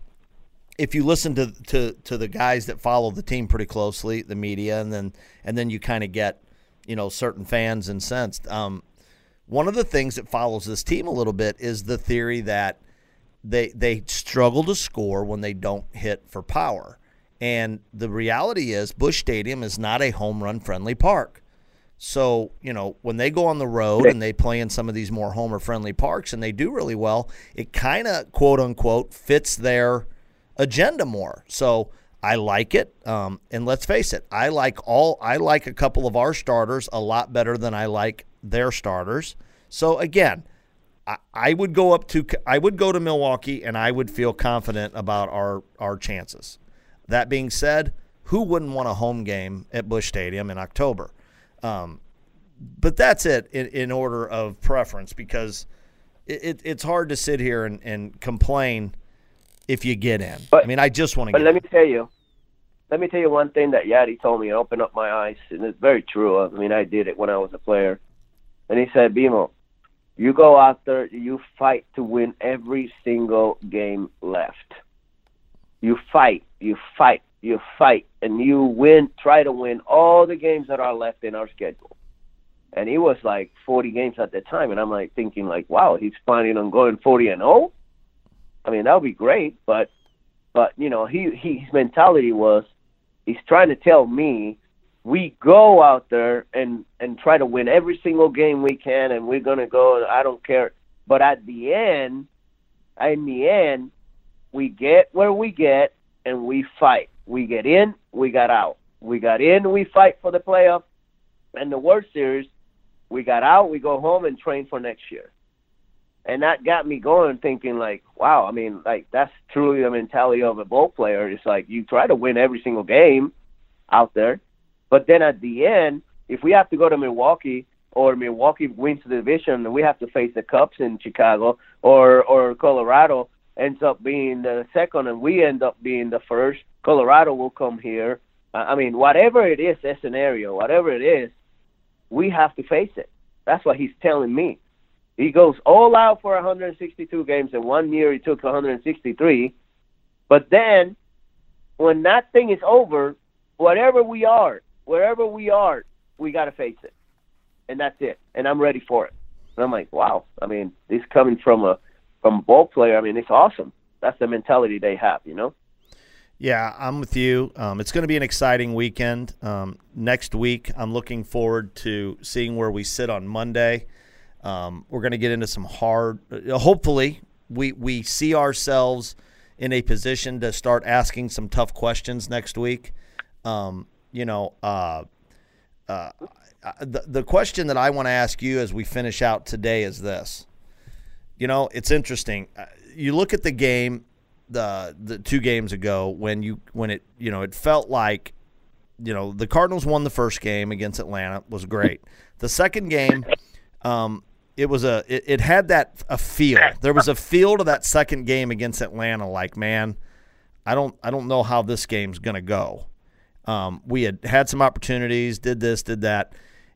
if you listen to to to the guys that follow the team pretty closely, the media, and then and then you kind of get, you know, certain fans incensed. Um, one of the things that follows this team a little bit is the theory that they they struggle to score when they don't hit for power. And the reality is Busch Stadium is not a home run friendly park. So, you know, when they go on the road and they play in some of these more homer friendly parks and they do really well, it kind of quote unquote fits their agenda more. So I like it. Um, and let's face it, I like all I like a couple of our starters a lot better than I like their starters. So again, I, I would go up to I would go to Milwaukee and I would feel confident about our our chances. That being said, who wouldn't want a home game at Busch Stadium in October? Um, but that's it in, in order of preference because it, it, it's hard to sit here and, and complain if you get in. But- I mean, I just want to But get let me tell you, let me tell you one thing that Yadi told me and opened up my eyes, and it's very true. I mean, I did it when I was a player. And he said, Bimo, you go out there, you fight to win every single game left. You fight, you fight, you fight, and you win, try to win all the games that are left in our schedule. And he was like 40 games at the time, and I'm like thinking like, wow, he's planning on going 40 and 0. I mean, that would be great, but but you know, he, he his mentality was he's trying to tell me we go out there and and try to win every single game we can, and we're gonna go. I don't care. But at the end, in the end, we get where we get, and we fight. We get in, we got out. We got in, we fight for the playoff, and the World Series. We got out, we go home and train for next year and that got me going thinking like wow i mean like that's truly the mentality of a ball player it's like you try to win every single game out there But then at the end, if we have to go to Milwaukee or Milwaukee wins the division, we have to face the Cubs in Chicago or or Colorado ends up being the second and we end up being the first. Colorado will come here. I mean, whatever it is, that scenario, whatever it is, we have to face it. That's what he's telling me. He goes all out for 162 games, and one year he took 163. But then, when that thing is over, whatever we are, wherever we are, we got to face it, and that's it. And I'm ready for it. And I'm like, wow. I mean, this coming from a from a ball player. I mean, it's awesome. That's the mentality they have, you know. Yeah, I'm with you. Um, it's going to be an exciting weekend. Um, next week, I'm looking forward to seeing where we sit on Monday. Um, we're going to get into some hard. Uh, hopefully, we we see ourselves in a position to start asking some tough questions next week. Um, you know, uh, uh, the the question that I want to ask you as we finish out today is this. You know, it's interesting. Uh, you look at the game the the two games ago when you when it you know it felt like you know the Cardinals won the first game against Atlanta was great. The second game, um, it was a it, it, had that a feel. There was a feel to that second game against Atlanta. Like man, I don't I don't know how this game's gonna go. Um, we had had some opportunities, did this, did that,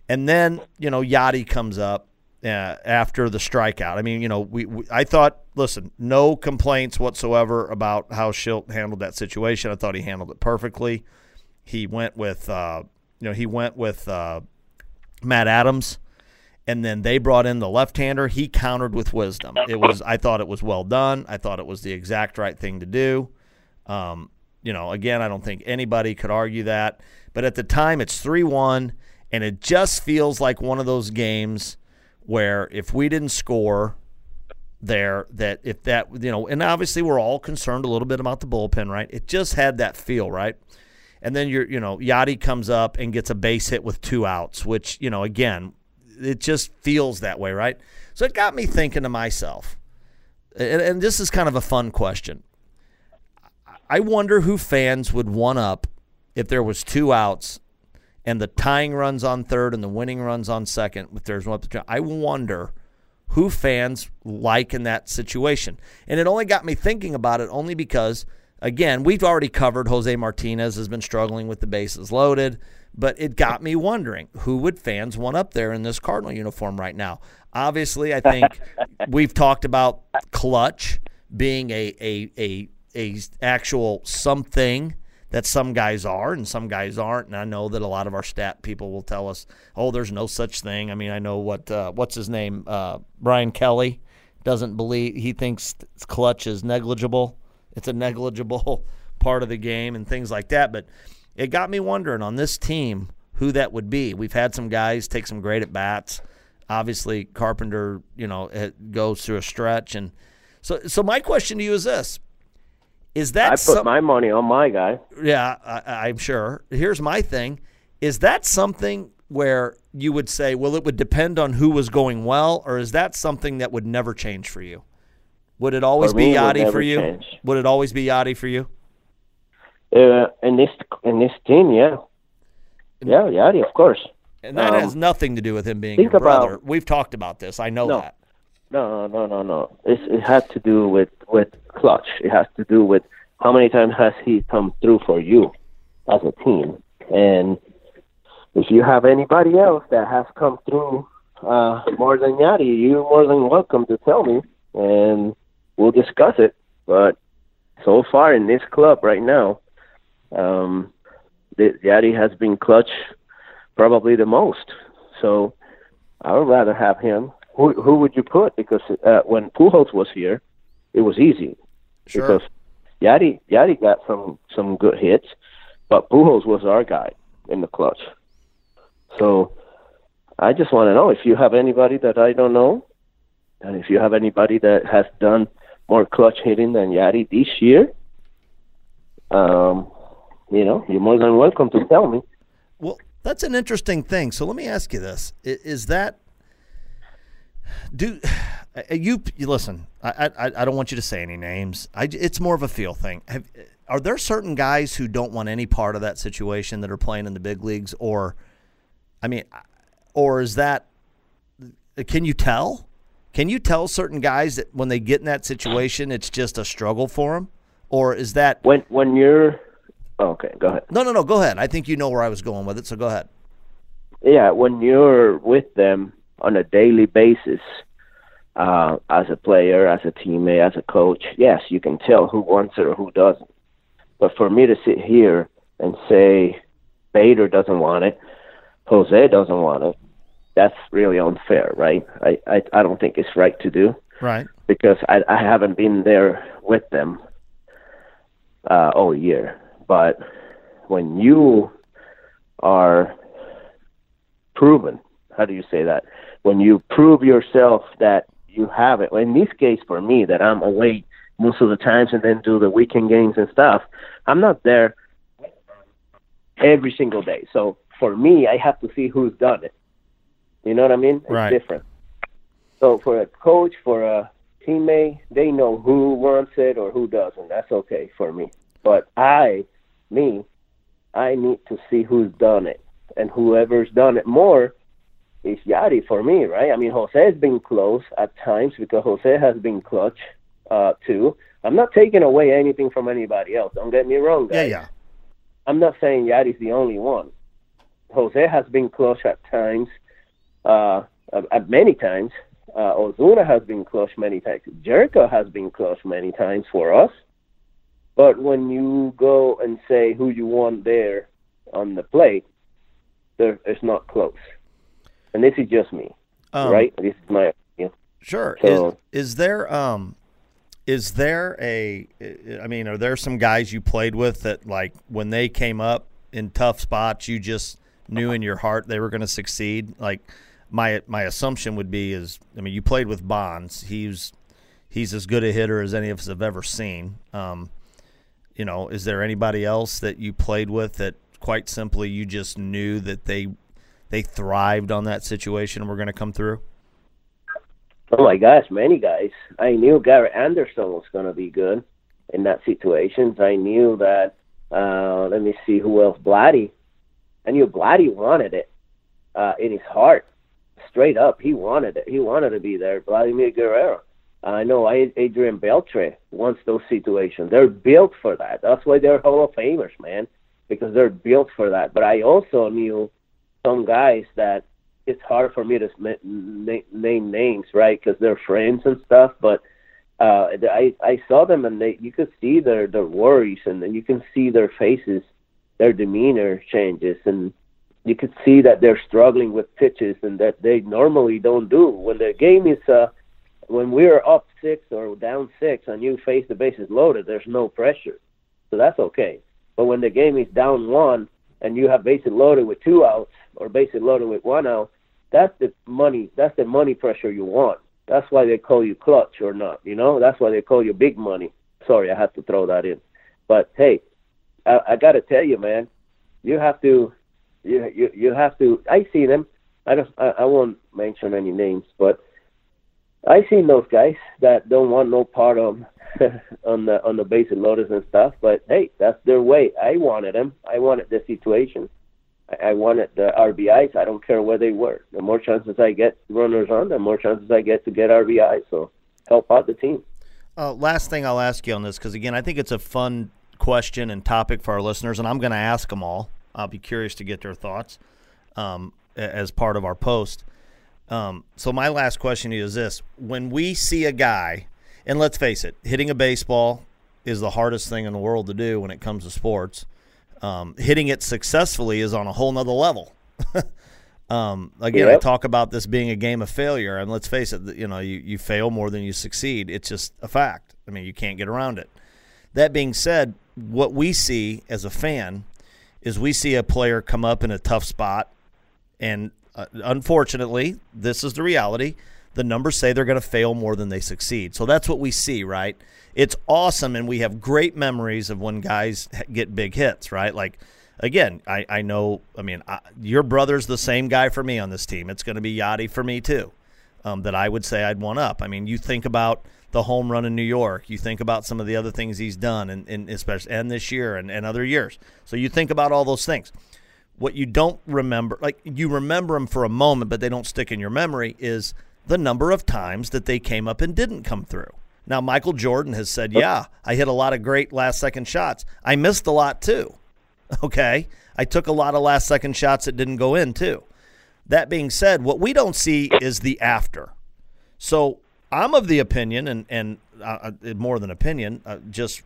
and then you know Yadi comes up uh, after the strikeout. I mean, you know, we, we, I thought, listen, no complaints whatsoever about how Shildt handled that situation. I thought he handled it perfectly. He went with, uh, you know, he went with uh, Matt Adams, and then they brought in the left-hander. He countered with wisdom. It was, I thought it was well done. I thought it was the exact right thing to do. Um, you know, again, I don't think anybody could argue that. But at the time, it's three-one, and it just feels like one of those games where if we didn't score there, that if that, you know, and obviously we're all concerned a little bit about the bullpen, right? It just had that feel, right? And then you're, you know, Yadi comes up and gets a base hit with two outs, which, you know, again, it just feels that way, right? So it got me thinking to myself, and, and this is kind of a fun question. I wonder who fans would one up if there was two outs and the tying runs on third and the winning runs on second, if there's one, I wonder who fans like in that situation. And it only got me thinking about it only because, again, we've already covered Jose Martinez has been struggling with the bases loaded, but it got me wondering who would fans want up there in this Cardinal uniform right now. Obviously, I think we've talked about clutch being a a a a actual something that some guys are and some guys aren't. And I know that a lot of our stat people will tell us, "Oh, there's no such thing." I mean, I know what uh, what's his name, uh, Brian Kelly, doesn't believe he thinks clutch is negligible. It's a negligible part of the game and things like that. But it got me wondering on this team who that would be. We've had some guys take some great at bats. Obviously, Carpenter, you know, goes through a stretch, and so so my question to you is this: is that I put some, my money on my guy. Yeah, I, I'm sure. Here's my thing: is that something where you would say, well, it would depend on who was going well, or is that something that would never change for you? Would it always for be Yadi for you? Change. Would it always be Yadi for you? Uh, in this in this team, yeah, yeah, Yadi, of course. And that um, has nothing to do with him being your brother. About, We've talked about this. I know no, that. No, no, no, no. It's, it had to do with with clutch. It has to do with how many times has he come through for you as a team. And if you have anybody else that has come through uh, more than Yadi, you're more than welcome to tell me, and we'll discuss it. But so far in this club right now, um, Yadi has been clutch probably the most. So I would rather have him who who would you put? Because uh, when Pujols was here, it was easy sure. because Yadi Yadi got some some good hits, but Pujols was our guy in the clutch. So I just want to know if you have anybody that I don't know, and if you have anybody that has done more clutch hitting than Yadi this year. Um, you know, you're more than welcome to tell me. Well, that's an interesting thing. So let me ask you this: Is that do you, you listen? I, I I don't want you to say any names. I, it's more of a feel thing. Have, are there certain guys who don't want any part of that situation that are playing in the big leagues, or, I mean, or is that? Uh, can you tell? Can you tell certain guys that when they get in that situation, it's just a struggle for them, or is that when when you're oh, okay? Go ahead. No, no, no. Go ahead. I think you know where I was going with it, so go ahead. Yeah, when you're with them on a daily basis, uh, as a player, as a teammate, as a coach, yes, you can tell who wants it or who doesn't. But for me to sit here and say Bader doesn't want it, Jose doesn't want it, that's really unfair, right? I, I, I don't think it's right to do. Right. Because I, I haven't been there with them uh, all year. But when you are proven, how do you say that? When you prove yourself that you have it. In this case, for me, that I'm away most of the times and then do the weekend games and stuff, I'm not there every single day. So for me, I have to see who's done it. You know what I mean? It's right. different. So for a coach, for a teammate, they know who wants it or who doesn't. That's okay for me. But I, me, I need to see who's done it. And whoever's done it more is Yadi for me, right? I mean, Jose has been close at times because Jose has been clutch uh, too. I'm not taking away anything from anybody else. Don't get me wrong, guys. Yeah, yeah. I'm not saying Yadi's the only one. Jose has been clutch at times, uh, at many times. Uh, Ozuna has been clutch many times. Jericho has been clutch many times for us. But when you go and say who you want there on the plate, there, it's not close and this is just me, Um, right? This is my opinion. Sure. So- is, is there um is there a I mean, are there some guys you played with that like when they came up in tough spots you just knew in your heart they were going to succeed? Like my my assumption would be is I mean, you played with Bonds. He's he's as good a hitter as any of us have ever seen. Um you know, is there anybody else that you played with that quite simply you just knew that they they thrived on that situation were going to come through? Oh my gosh, many guys. I knew Garret Anderson was going to be good in that situation. I knew that. Uh, let me see who else. Blatty. I knew Blatty wanted it uh, in his heart, straight up. He wanted it. He wanted to be there. Vladimir Guerrero. I know Adrian Beltre wants those situations. They're built for that. That's why they're Hall of Famers, man, because they're built for that. But I also knew some guys that it's hard for me to name names, right? Because they're friends and stuff. But uh, I I saw them and they you could see their their worries and then you can see their faces, their demeanor changes, and you could see that they're struggling with pitches and that they normally don't do when the game is uh when we're up six or down six and you face the bases loaded, there's no pressure, so that's okay. But when the game is down one and you have bases loaded with two outs or bases loaded with one out, that's the money. That's the money pressure you want. That's why they call you clutch or not. You know, that's why they call you big money. Sorry, I had to throw that in. But hey, I, I got to tell you, man, you have to, you you you have to. I see them. I don't. I, I won't mention any names, but I seen those guys that don't want no part of on the on the base of loaders and stuff. But hey, that's their way. I wanted them. I wanted the situation. I, I wanted the RBIs. I don't care where they were. The more chances I get runners on, the more chances I get to get RBIs. So help out the team. Uh, last thing I'll ask you on this, because again, I think it's a fun question and topic for our listeners, and I'm going to ask them all. I'll be curious to get their thoughts um, as part of our post. Um, so my last question to you is this: When we see a guy, and let's face it, hitting a baseball is the hardest thing in the world to do when it comes to sports. Um, hitting it successfully is on a whole nother level. um, again, yep. I talk about this being a game of failure, and let's face it, you know, you, you fail more than you succeed. It's just a fact. I mean, you can't get around it. That being said, what we see as a fan is we see a player come up in a tough spot, and uh, unfortunately, this is the reality. The numbers say they're going to fail more than they succeed. So that's what we see, right? It's awesome, and we have great memories of when guys get big hits, right? Like, again, I, I know, I mean, I, your brother's the same guy for me on this team. It's going to be Yadi for me, too, um, that I would say I'd one up. I mean, you think about the home run in New York. You think about some of the other things he's done, and, and especially and this year and, and other years. So you think about all those things. What you don't remember, like you remember them for a moment, but they don't stick in your memory, is the number of times that they came up and didn't come through. Now, Michael Jordan has said, Yeah, I hit a lot of great last second shots. I missed a lot too. Okay. I took a lot of last second shots that didn't go in too. That being said, what we don't see is the after. So I'm of the opinion, and, and uh, uh more than opinion, uh, just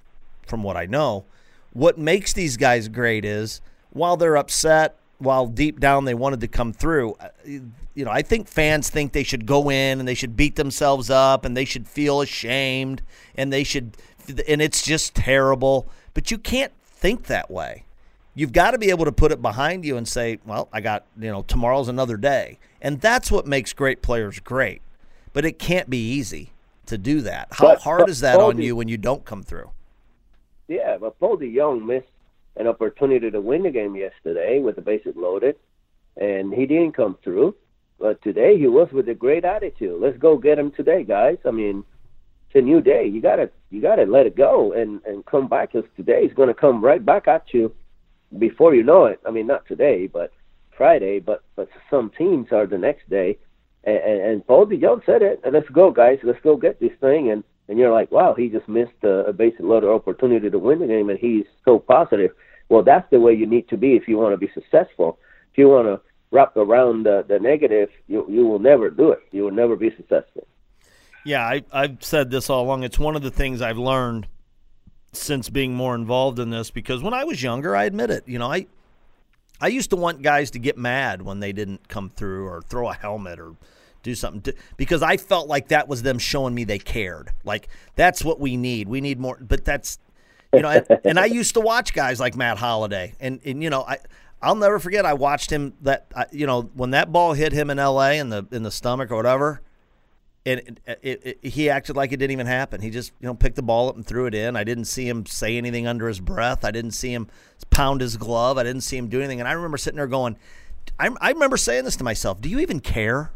from what I know, what makes these guys great is while they're upset, while deep down they wanted to come through, uh, you know, I think fans think they should go in and they should beat themselves up and they should feel ashamed and they should, and it's just terrible. But you can't think that way. You've got to be able to put it behind you and say, well, I got, you know, tomorrow's another day. And that's what makes great players great. But it can't be easy to do that. How but, hard but is that on you when you don't come through? Yeah, but Paul DeJong missed an opportunity to win the game yesterday with the bases loaded, and he didn't come through. But today he was with a great attitude. Let's go get him today, guys. I mean, it's a new day. You gotta you gotta let it go and and come back because today is gonna come right back at you before you know it. I mean, not today, but Friday. But but some teams are the next day. And, and, and Paul DeJong said it. Let's go, guys. Let's go get this thing. And and you're like, wow, he just missed a, a basic loader opportunity to win the game, and he's so positive. Well, that's the way you need to be if you want to be successful. If you want to wrap around the, the negative, you you will never do it. You will never be successful. Yeah, I, I've said this all along. It's one of the things I've learned since being more involved in this because when I was younger, I admit it. You know, I I used to want guys to get mad when they didn't come through or throw a helmet or do something to, because I felt like that was them showing me they cared. Like that's what we need. We need more. But that's you know, and, and I used to watch guys like Matt Holliday, and and you know I. I'll never forget. I watched him that you know when that ball hit him in L.A. in the in the stomach or whatever and it, uh, it, it, he acted like it didn't even happen. He just you know picked the ball up and threw it in. I didn't see him say anything under his breath. I didn't see him pound his glove. I didn't see him do anything. And I remember sitting there going, I, I remember saying this to myself: Do you even care?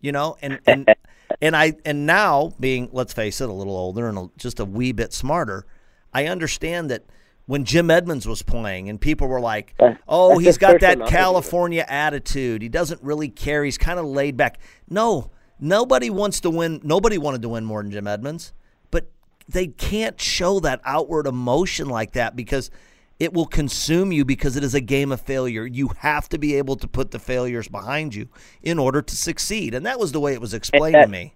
You know, and and and I and now being let's face it, a little older and a, just a wee bit smarter, I understand that when Jim Edmonds was playing and people were like, "Oh, he's got that California attitude. He doesn't really care. He's kind of laid back." No Nobody wants to win. Nobody wanted to win more than Jim Edmonds, but they can't show that outward emotion like that because it will consume you because it is a game of failure. You have to be able to put the failures behind you in order to succeed. And that was the way it was explained that, to me.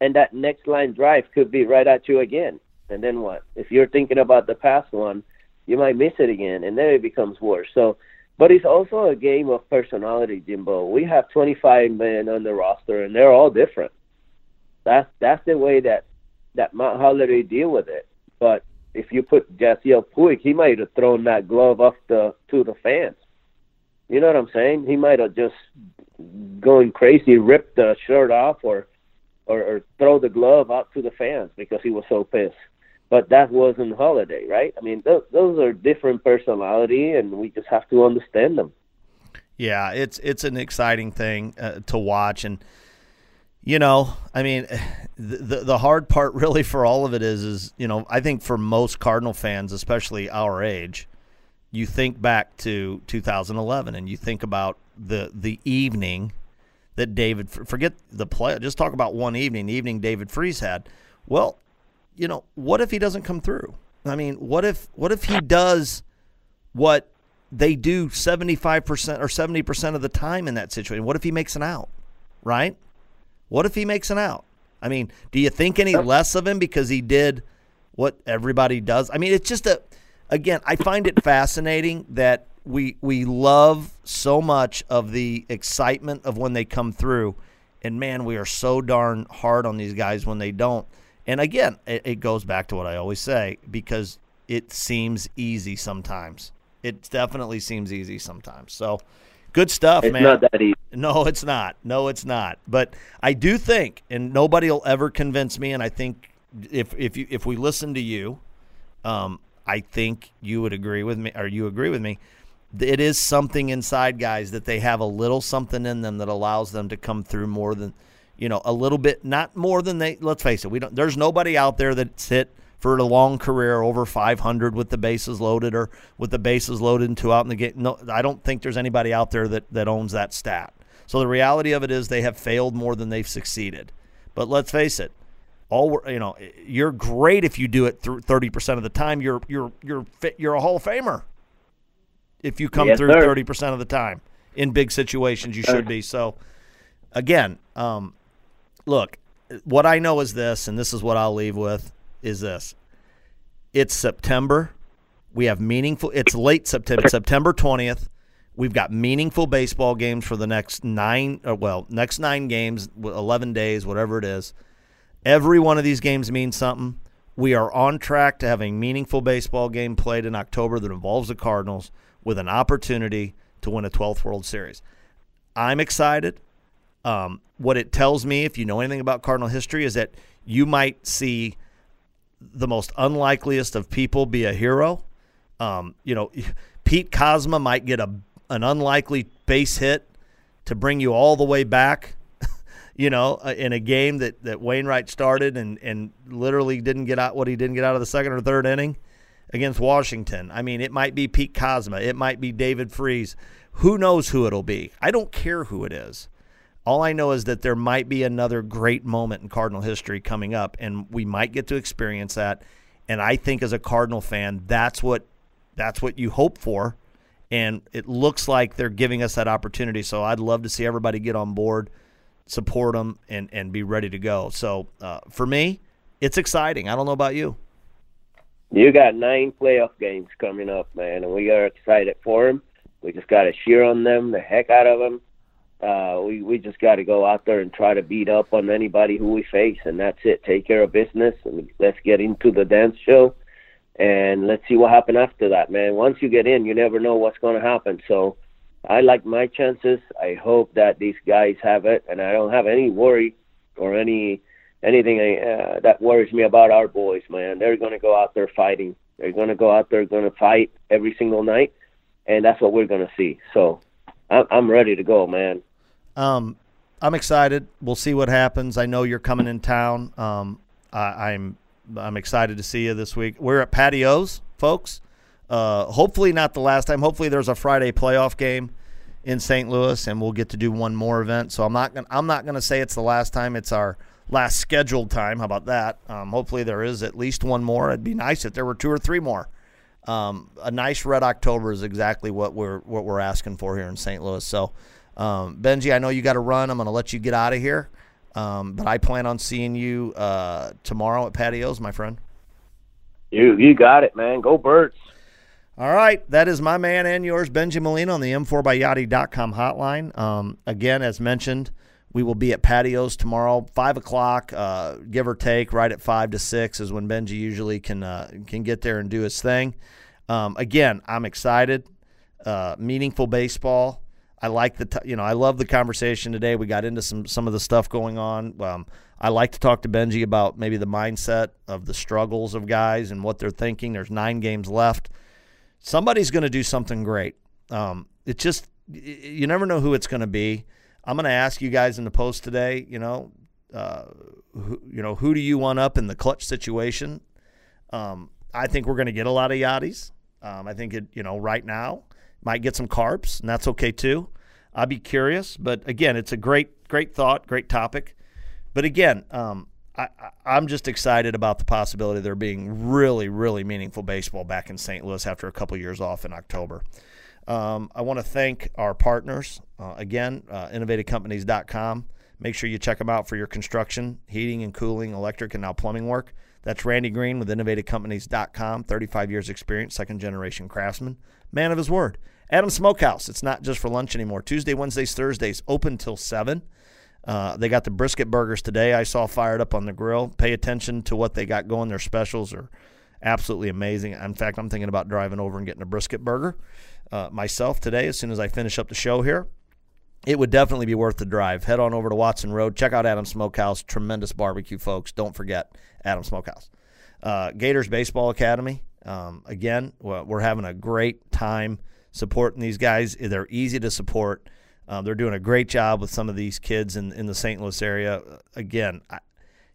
And that next line drive could be right at you again. And then what? If you're thinking about the past one, you might miss it again, and then it becomes worse. So but it's also a game of personality, Jimbo. We have 25 men on the roster, and they're all different. That's that's the way that that Matt Holliday deal with it. But if you put Yasiel Puig, he might have thrown that glove off the to the fans. You know what I'm saying? He might have just going crazy, ripped the shirt off, or, or or throw the glove out to the fans because he was so pissed but that wasn't Holliday, right? I mean, th- those are different personality, and we just have to understand them. Yeah, it's it's an exciting thing uh, to watch, and you know, I mean, the the hard part really for all of it is is you know, I think for most Cardinal fans, especially our age, you think back to 2011, and you think about the the evening that David forget the play. Just talk about one evening, the evening David Freese had. Well, you know, what if he doesn't come through? I mean, what if what if he does what they do 75% or 70% of the time in that situation? What if he makes an out? Right? What if he makes an out? I mean, do you think any less of him because he did what everybody does? I mean, it's just a again, I find it fascinating that we we love so much of the excitement of when they come through and man, we are so darn hard on these guys when they don't. And again, it, it goes back to what I always say because it seems easy sometimes. It definitely seems easy sometimes. So good stuff, it's man. It's not that easy. No, it's not. No, it's not. But I do think, and nobody will ever convince me. And I think if if you if we listen to you, um, I think you would agree with me, or you agree with me. It is something inside guys that they have a little something in them that allows them to come through more than you know, a little bit, not more than they. Let's face it, we don't. There's nobody out there that's hit for a long career over 500 with the bases loaded or with the bases loaded and two out in the game. No, I don't think there's anybody out there that that owns that stat. So the reality of it is they have failed more than they've succeeded. But let's face it, all you know, you're great if you do it through 30% of the time. You're you're you're fit, you're a Hall of Famer. If you come Yes, through sir. 30% of the time in big situations, you should be. So again, um, look, what I know is this, and this is what I'll leave with is this. It's September. We have meaningful. It's late September, September twentieth. We've got meaningful baseball games for the next nine. Or well, next nine games, eleven days, whatever it is. Every one of these games means something. We are on track to having meaningful baseball game played in October that involves the Cardinals with an opportunity to win a 12th World Series. I'm excited. Um, what it tells me, if you know anything about Cardinal history, is that you might see the most unlikeliest of people be a hero. Um, you know, Pete Kozma might get a an unlikely base hit to bring you all the way back. you know, uh, in a game that that Wainwright started and and literally didn't get out what he didn't get out of the second or third inning against Washington. I mean, it might be Pete Kozma, it might be David Freese. Who knows who it'll be? I don't care who it is. All I know is that there might be another great moment in Cardinal history coming up, and we might get to experience that. And I think, as a Cardinal fan, that's what that's what you hope for, and it looks like they're giving us that opportunity. So I'd love to see everybody get on board, support them, and and be ready to go. So uh, for me, it's exciting. I don't know about you. You got nine playoff games coming up, man, and we are excited for them. We just got to cheer on them, the heck out of them. Uh, we we just got to go out there and try to beat up on anybody who we face, and that's it. Take care of business, and let's get into the dance show, and let's see what happens after that, man. Once you get in, you never know what's going to happen. So, I like my chances. I hope that these guys have it, and I don't have any worry or any anything uh, that worries me about our boys, man. They're going to go out there fighting. They're going to go out there, going to fight every single night, and that's what we're going to see. So I'm, I'm ready to go, man. Um, I'm excited. We'll see what happens. I know you're coming in town. Um, I, I'm I'm excited to see you this week. We're at Patios, folks. Uh, hopefully not the last time. Hopefully there's a Friday playoff game in St. Louis, and we'll get to do one more event. So I'm not gonna I'm not gonna say it's the last time. It's our last scheduled time. How about that? Um, hopefully there is at least one more. It'd be nice if there were two or three more. Um, a nice red October is exactly what we're what we're asking for here in St. Louis. So, um, Bengie, I know you got to run. I'm going to let you get out of here, um, but I plan on seeing you uh, tomorrow at Patios, my friend. You you got it, man. Go Birds. All right, that is my man and yours, Bengie Molina, on the M4byYachty.com hotline. Um, again, as mentioned, we will be at Patios tomorrow, five o'clock, uh, give or take. Right at five to six is when Bengie usually can uh, can get there and do his thing. Um, again, I'm excited. Uh, meaningful baseball. I like the t- you know I love the conversation today. We got into some some of the stuff going on. Um, I like to talk to Bengie about maybe the mindset of the struggles of guys and what they're thinking. There's nine games left. Somebody's going to do something great. Um, just you never know who it's going to be. I'm going to ask you guys in the post today. You know, uh, who, you know who do you want up in the clutch situation? Um, I think we're going to get a lot of Yachties. Um, I think it you know right now might get some carbs, and that's okay too. I'd be curious, but again, it's a great great thought, great topic. But again, um, I, I'm just excited about the possibility of there being really, really meaningful baseball back in St. Louis after a couple years off in October. Um, I want to thank our partners. Uh, again, uh, innovativecompanies.com. Make sure you check them out for your construction, heating and cooling, electric, and now plumbing work. That's Randy Green with InnovativeCompanies.com, 35 years experience, second generation craftsman, man of his word. Adam Smokehouse, it's not just for lunch anymore. Tuesday, Wednesdays, Thursdays, open till 7. Uh, they got the brisket burgers today. I saw fired up on the grill. Pay attention to what they got going. Their specials are absolutely amazing. In fact, I'm thinking about driving over and getting a brisket burger uh, myself today as soon as I finish up the show here. It would definitely be worth the drive. Head on over to Watson Road. Check out Adam Smokehouse. Tremendous barbecue, folks. Don't forget Adam Smokehouse. Uh, Gators Baseball Academy. Um, again, we're having a great time supporting these guys. They're easy to support. Uh, they're doing a great job with some of these kids in, in the St. Louis area. Again, I,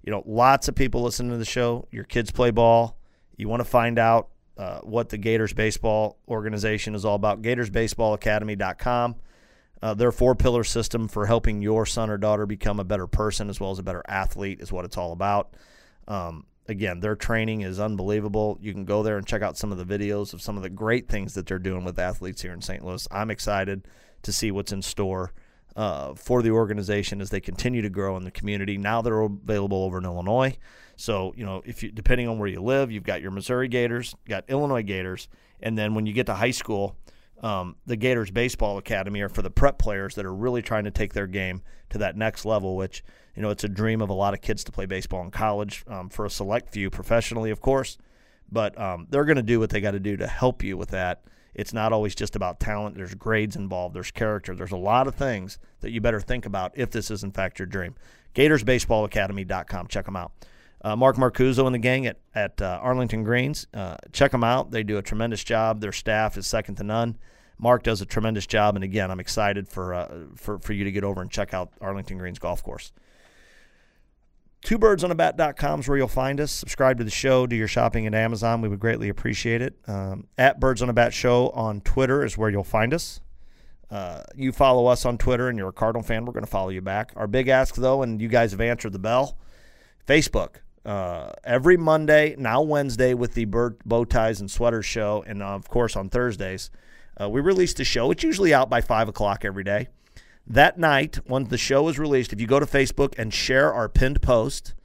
you know, lots of people listening to the show. Your kids play ball. You want to find out uh, what the Gators Baseball organization is all about. GatorsBaseballAcademy.com. Uh, their four pillar system for helping your son or daughter become a better person as well as a better athlete is what it's all about. Um, again, their training is unbelievable. You can go there and check out some of the videos of some of the great things that they're doing with athletes here in St. Louis. I'm excited to see what's in store uh, for the organization as they continue to grow in the community. Now they're available over in Illinois. So, you know, if you depending on where you live, you've got your Missouri Gators, got Illinois Gators, and then when you get to high school, um, the Gators Baseball Academy are for the prep players that are really trying to take their game to that next level, which, you know, it's a dream of a lot of kids to play baseball in college um, for a select few professionally, of course. But um, they're going to do what they got to do to help you with that. It's not always just about talent. There's grades involved. There's character. There's a lot of things that you better think about if this is, in fact, your dream. GatorsBaseballAcademy.com. Check them out. Uh, Mark Marcuzzo and the gang at, at uh, Arlington Greens. Uh, check them out. They do a tremendous job. Their staff is second to none. Mark does a tremendous job, and again, I'm excited for uh, for for you to get over and check out Arlington Greens Golf Course. TwoBirdsOnABat.com is where you'll find us. Subscribe to the show. Do your shopping at Amazon. We would greatly appreciate it. Um, at Birds on a Bat Show on Twitter is where you'll find us. Uh, you follow us on Twitter and you're a Cardinal fan, we're going to follow you back. Our big ask, though, and you guys have answered the bell Facebook uh, every Monday, now Wednesday, with the bird, bow ties and sweaters show, and uh, of course on Thursdays, uh, we release the show. It's usually out by five o'clock every day. That night, when the show is released, if you go to Facebook and share our pinned post,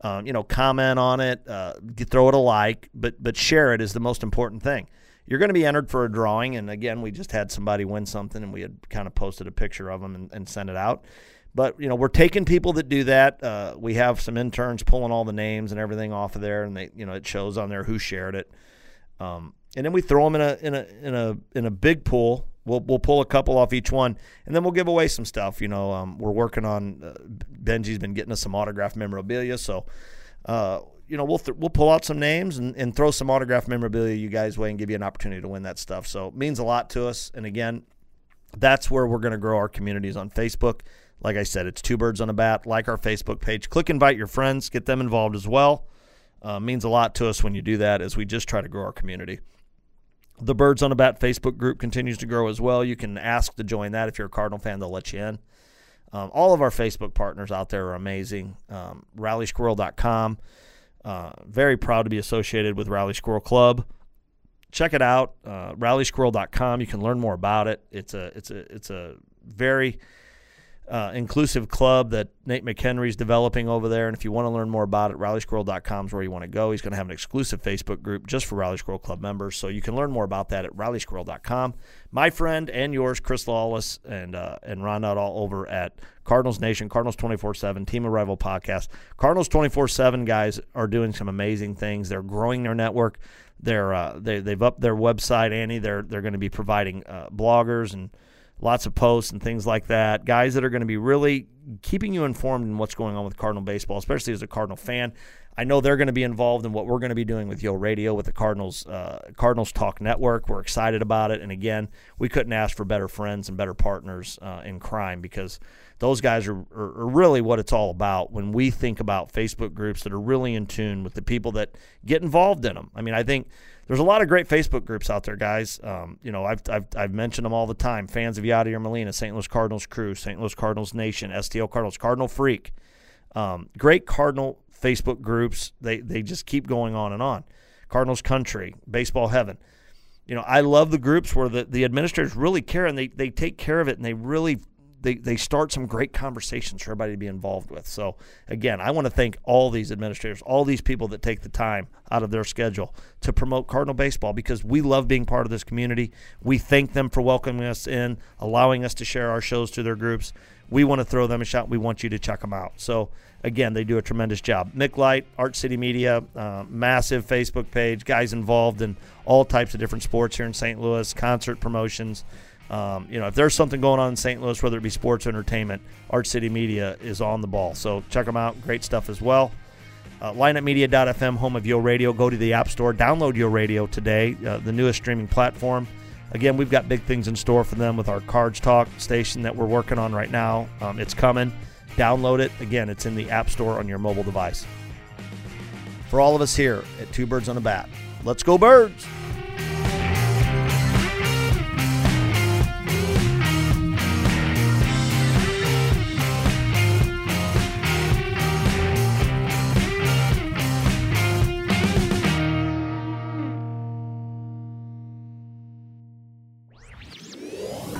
um, you know, comment on it, uh, throw it a like, but but share it is the most important thing. You're going to be entered for a drawing, and again, we just had somebody win something, and we had kind of posted a picture of them and, and sent it out. But you know, we're taking people that do that. Uh, we have some interns pulling all the names and everything off of there, and they, you know, it shows on there who shared it. Um, and then we throw them in a in a in a in a big pool. We'll we'll pull a couple off each one, and then we'll give away some stuff. You know, um, we're working on. Uh, Bengie's been getting us some autograph memorabilia, so. Uh, you know, we'll th- we'll pull out some names and, and throw some autograph memorabilia you guys way and give you an opportunity to win that stuff. So it means a lot to us. And again, that's where we're going to grow our communities on Facebook. Like I said, it's two birds on a bat. Like our Facebook page. Click invite your friends, get them involved as well. Uh, means a lot to us when you do that as we just try to grow our community. The Birds on a Bat Facebook group continues to grow as well. You can ask to join that if you're a Cardinal fan, they'll let you in. Um, all of our Facebook partners out there are amazing. Um, RallySquirrel.com. Uh, very proud to be associated with Rally Squirrel Club. Check it out, uh, RallySquirrel.com. You can learn more about it. It's a it's a it's a very uh, inclusive club that Nate McHenry's developing over there. And if you want to learn more about it, rallysquirrel.com is where you want to go. He's going to have an exclusive Facebook group just for Rally Squirrel Club members. So you can learn more about that at rallysquirrel.com. My friend and yours, Chris Lawless, and uh, and Ron out all over at Cardinals Nation, Cardinals 24 7, Team Arrival Podcast. Cardinals 24 7 guys are doing some amazing things. They're growing their network. They're uh, they, they've upped their website, Annie. They're they're going to be providing uh, bloggers and lots of posts and things like that. Guys that are going to be really keeping you informed in what's going on with Cardinal baseball, especially as a Cardinal fan. I know they're going to be involved in what we're going to be doing with Yo Radio with the Cardinals uh, Cardinals Talk Network. We're excited about it, and again, we couldn't ask for better friends and better partners uh, in crime because those guys are, are, are, really what it's all about when we think about Facebook groups that are really in tune with the people that get involved in them. I mean, I think there's a lot of great Facebook groups out there, guys. Um, you know, I've, I've, I've mentioned them all the time. Fans of Yadier Molina, St. Louis Cardinals Crew, St. Louis Cardinals Nation, STL Cardinals, Cardinal Freak. Um, great Cardinal Facebook groups. They they just keep going on and on. Cardinals Country, Baseball Heaven. You know, I love the groups where the, the administrators really care and they, they take care of it and they really they, they start some great conversations for everybody to be involved with. So, again, I want to thank all these administrators, all these people that take the time out of their schedule to promote Cardinal baseball because we love being part of this community. We thank them for welcoming us in, allowing us to share our shows to their groups. We want to throw them a shot. We want you to check them out. So, again, they do a tremendous job. Mick Light, Art City Media, uh, massive Facebook page, guys involved in all types of different sports here in St. Louis, concert promotions. Um, you know, if there's something going on in St. Louis, whether it be sports entertainment, Art City Media is on the ball. So check them out. Great stuff as well. Uh, lineupmedia.fm, home of Yo Radio. Go to the App Store, download Yo Radio today, uh, the newest streaming platform. Again, we've got big things in store for them with our Cards Talk station that we're working on right now. Um, it's coming. Download it. Again, it's in the App Store on your mobile device. For all of us here at Two Birds on a Bat, let's go, birds!